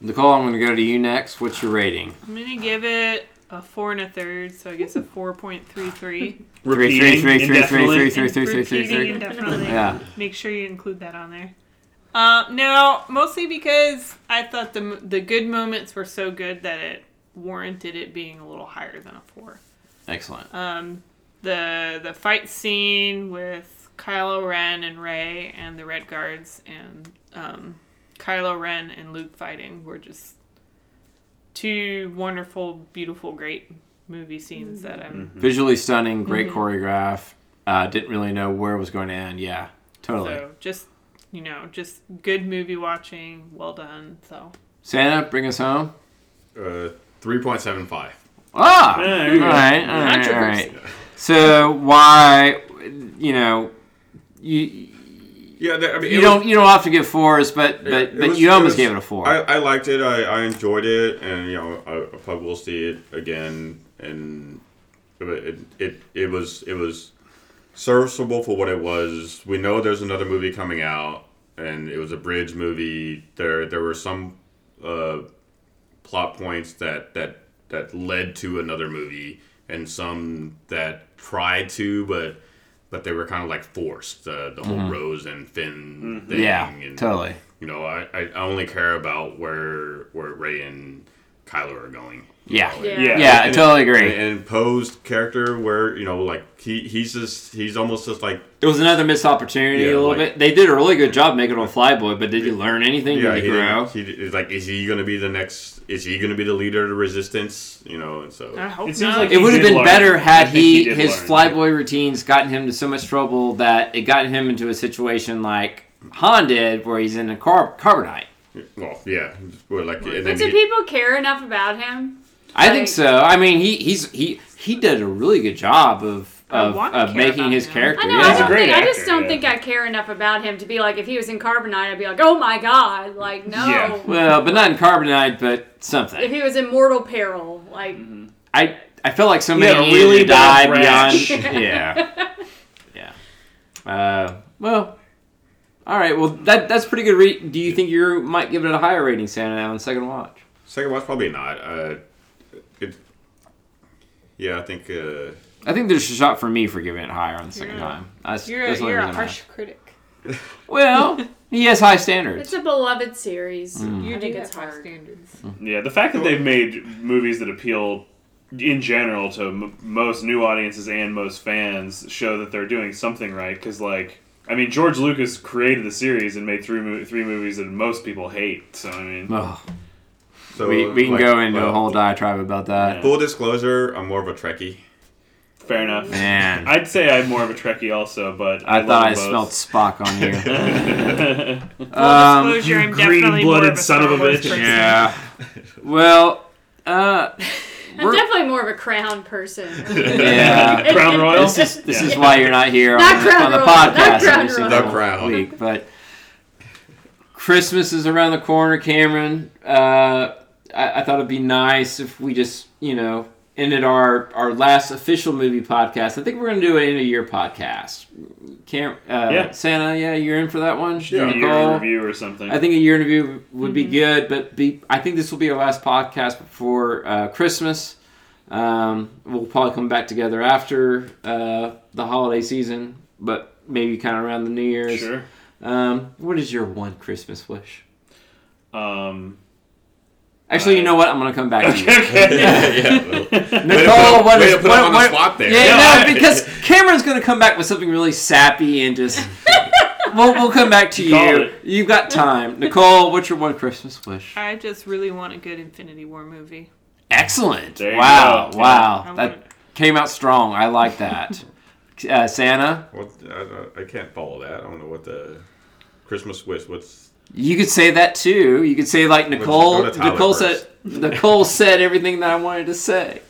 A: Nicole, I'm going to go to you next. What's your rating?
D: I'm going to give it a four and a third, so I guess a four point three three. Repeating indefinitely.
A: Yeah.
D: Make sure you include that on there. Uh, no, mostly because I thought the the good moments were so good that it warranted it being a little higher than a four.
A: Excellent.
D: Um, the the fight scene with Kylo Ren and Rey and the Red Guards and um, Kylo Ren and Luke fighting were just two wonderful, beautiful, great movie scenes that I'm
A: Visually stunning, great choreograph. Uh, didn't really know where it was going to end. Yeah, totally.
D: so just you know just good movie watching, well done. So
A: Santa, bring us home.
C: Uh, three point seven five.
A: Ah,
B: Yeah, there
A: all
B: you go.
A: right, all right, all
E: Controversy.
A: right. So why, you know, you
C: Yeah, there- I mean,
A: you don't
C: was-
A: you don't often give fours, but but
C: it
A: but
C: was-
A: you
C: it
A: almost
C: was-
A: gave it a four.
C: I, I liked it. I, I enjoyed it, and you know, I, I probably will see it again. And it, it it it was it was serviceable for what it was. We know there's another movie coming out, and it was a bridge movie. There there were some uh, plot points that that that led to another movie, and some that tried to, but but they were kind of like forced. The the whole Rose and Finn thing.
A: Mm-hmm. yeah,
C: and,
A: totally.
C: you know, I, I I only care about where where Rey and Kylo are going.
A: Yeah,
E: Yeah.
A: yeah,
B: Yeah.
A: I totally agree.
C: And, and Poe's character, where you know, like he he's just he's almost just like
A: It was another missed opportunity
C: Yeah,
A: a little
C: like-
A: bit. They did a really good job making him a flyboy, but did you learn anything?
C: yeah,
A: did
C: he,
A: you grow?
C: didn't- he is like is he going to be the next? Is he going to be the leader of the resistance? You know, and so
D: I hope
B: It seems
D: not.
B: like
A: It would have been
B: learn.
A: better had
B: think
A: he, his
B: learn.
A: flyboy routines gotten him into so much trouble that it got him into a situation like Han did, where he's in a car- carbonite.
C: well, yeah, we're like, and
E: But do people care enough about him?
A: I think so. I mean, he he's he he did a really good job of of, of making his
D: him.
A: character.
E: I know.
A: yeah.
E: I
B: He's a
E: don't
B: great
E: think. I just don't
B: yeah.
E: think I care enough about him to be like, if he was in Carbonite, I'd be like, oh my god, like no.
B: Yeah.
A: Well, but not in carbonite, but something.
E: If he was in Mortal Peril, like
A: I I felt like somebody
B: Yeah, really
A: to
B: bad
A: die beyond. yeah, yeah. Uh, well, all right. Well, that that's pretty good. Re- Do you think you might give it a higher rating, Santa, on second watch?
C: second watch probably not. Uh, it, yeah, I think. Uh,
A: I think there's a shot for me for giving it higher on the second
D: You're
A: time. That's,
D: You're,
A: that's
D: a,
A: the
D: you're a
A: reason I-
D: harsh critic.
A: Well, he has high standards.
E: it's a beloved series.
A: Mm.
D: You
E: I think
D: do
E: it's
D: have high standards.
B: Yeah, the fact that they've made movies that appeal in general to m- most new audiences and most fans show that they're doing something right. Because, like, I mean, George Lucas created the series and made three mo- three movies that most people hate. So, I mean,
A: Oh,
C: so
A: we, we can
C: like,
A: go into a whole diatribe about that.
C: Full disclosure, I'm more of a Trekkie.
B: fair enough.
A: Man,
B: I'd say I'm more of a Trekkie also, but
A: I
B: love
A: thought I
B: them
A: smelled. Spock on you.
D: Full
A: Um,
D: disclosure, I'm definitely more
B: green-blooded
D: of a
B: son of a bitch.
D: person.
A: yeah. Well, uh,
E: I'm
A: we're-
E: definitely more of a Crown person.
A: Yeah.
B: Crown Royal.
A: this is this
B: Yeah.
A: is why you're not here
E: Not
A: on,
E: Crown
A: on the
E: Royal, not
A: podcast
E: Crown
A: every single
C: The Crown.
A: week. But Christmas is around the corner, Cameron. Uh, I, I thought it'd be nice if we just you know ended our our last official movie podcast. I think we're gonna do an end of year podcast. Cam, uh,
B: Yeah.
A: Santa, yeah, you're in for that one.
C: Yeah.
B: A year
A: Nicole?
B: in or something.
A: I think a year interview would be good, but be, I think this will be our last podcast before uh, Christmas. Um, we'll probably come back together after uh, the holiday season, but maybe kind of around the New Year's.
B: sure.
A: Um, what is your one Christmas wish?
B: Um,
A: Actually, you know what? I'm gonna come back to you.
F: yeah. well,
A: Nicole, what
F: way
A: is
F: to put
A: what,
F: it on the spot there.
A: Yeah,
B: Yeah.
A: no, because Cameron's gonna come back with something really sappy and just. we'll, we'll come back to
B: Called
A: you.
B: it.
A: You've got time, Nicole. What's your one Christmas wish?
D: I just really want a good Infinity War movie.
A: Excellent.
B: There
A: wow,
B: go.
A: wow,
D: I
A: that
D: want-
A: came out strong. I like that. Uh, Santa,
F: What, I, I can't follow that. I don't know what the Christmas wish. What's
A: you could say that too. You could say like Nicole.
F: go to Tyler
A: Nicole
F: first.
A: said. Nicole said everything that I wanted to say.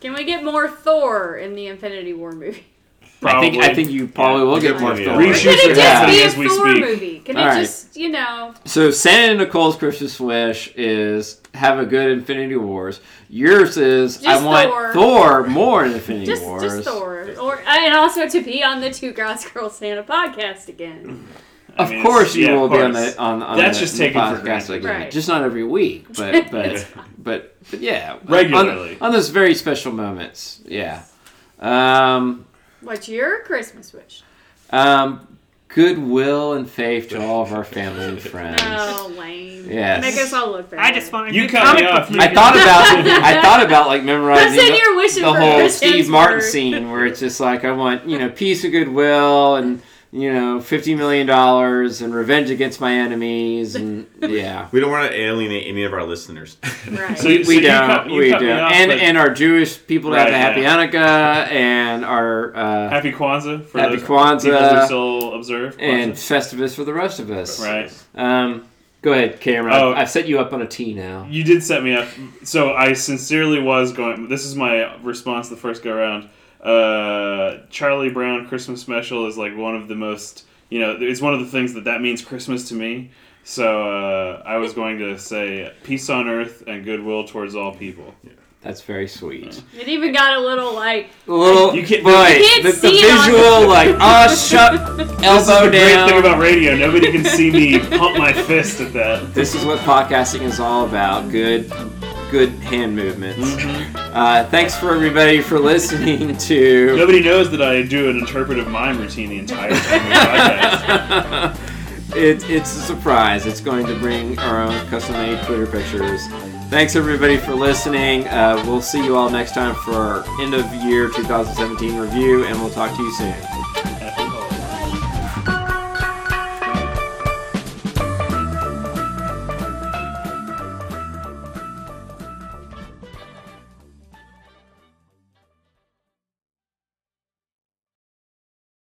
E: Can we get more Thor in the Infinity War movie?
A: I think I think you probably will get more
F: Plenty
A: Thor.
F: of-
B: Reshoots
E: can
B: are
E: it just
B: happening
E: be a
B: as we
E: Thor
B: speak.
E: movie? Can
A: All
E: it
A: right.
E: just, you know,
A: So Santa and Nicole's Christmas wish is have a good Infinity Wars. Yours is I want
E: Thor.
A: Thor more in Infinity
E: just
A: Wars.
E: just Thor, or and also to be on the Two Guys Girl Santa podcast again.
A: Of
B: mean,
A: course, you
B: yeah,
A: will
B: of
A: be on
B: course.
A: the on, on
B: That's
A: the,
B: just
A: the
B: taken for granted.
A: again.
E: Right.
A: Just not every week, but but but but yeah,
B: Regularly.
A: on, on those very special moments. Yeah. Um,
E: What's your Christmas wish?
A: um, goodwill and faith to all of our family and friends.
E: Oh, lame.
A: Yes.
E: Make us all look bad.
D: I just want a
B: You cut me off.
A: I thought about I thought about like memorizing the,
E: your
A: the whole Steve Martin
E: Hemsworth.
A: scene where it's just like I want you know peace of goodwill and you know fifty million dollars and revenge against my enemies and yeah
F: we don't want to alienate any of our listeners.
E: Right.
B: So-
A: we, we don't
B: cut-
A: we don't
B: off,
A: and
B: but-
A: and our Jewish people to have
B: Right,
A: a happy
B: yeah.
A: Hanukkah and our uh,
B: Happy Kwanzaa for
A: Happy
B: those
A: Kwanzaa.
B: people who still observe.
A: and Festivus for the rest of us.
B: right.
A: Um, go ahead, Cameron.
B: Oh.
A: I've, I've set you up on a tee now.
B: You did set me up. So I sincerely was going. This is my response the first go around. Uh, Charlie Brown Christmas special is like one of the most. You know, it's one of the things that that means Christmas to me. So uh, I was going to say peace on earth and goodwill towards all people. Yeah.
A: That's very sweet.
E: It even got a little like
A: A little,
B: You can't-
A: boy,
E: you can't
A: the, the
E: see it on-
A: visual, like, oh, shut, elbow
B: This is
A: elbow
B: the great
A: down.
B: thing about radio. Nobody can see me pump my fist at that.
A: this is what podcasting is all about. Good, good hand movements.
B: Mm-hmm.
A: Uh, thanks for everybody for listening to.
B: Nobody knows that I do an interpretive mime routine the entire time
A: it, it's a surprise. It's going to bring our own custom-made Twitter pictures. Thanks everybody for listening. Uh, we'll see you all next time for our end of year 2017 review, and we'll talk to you soon.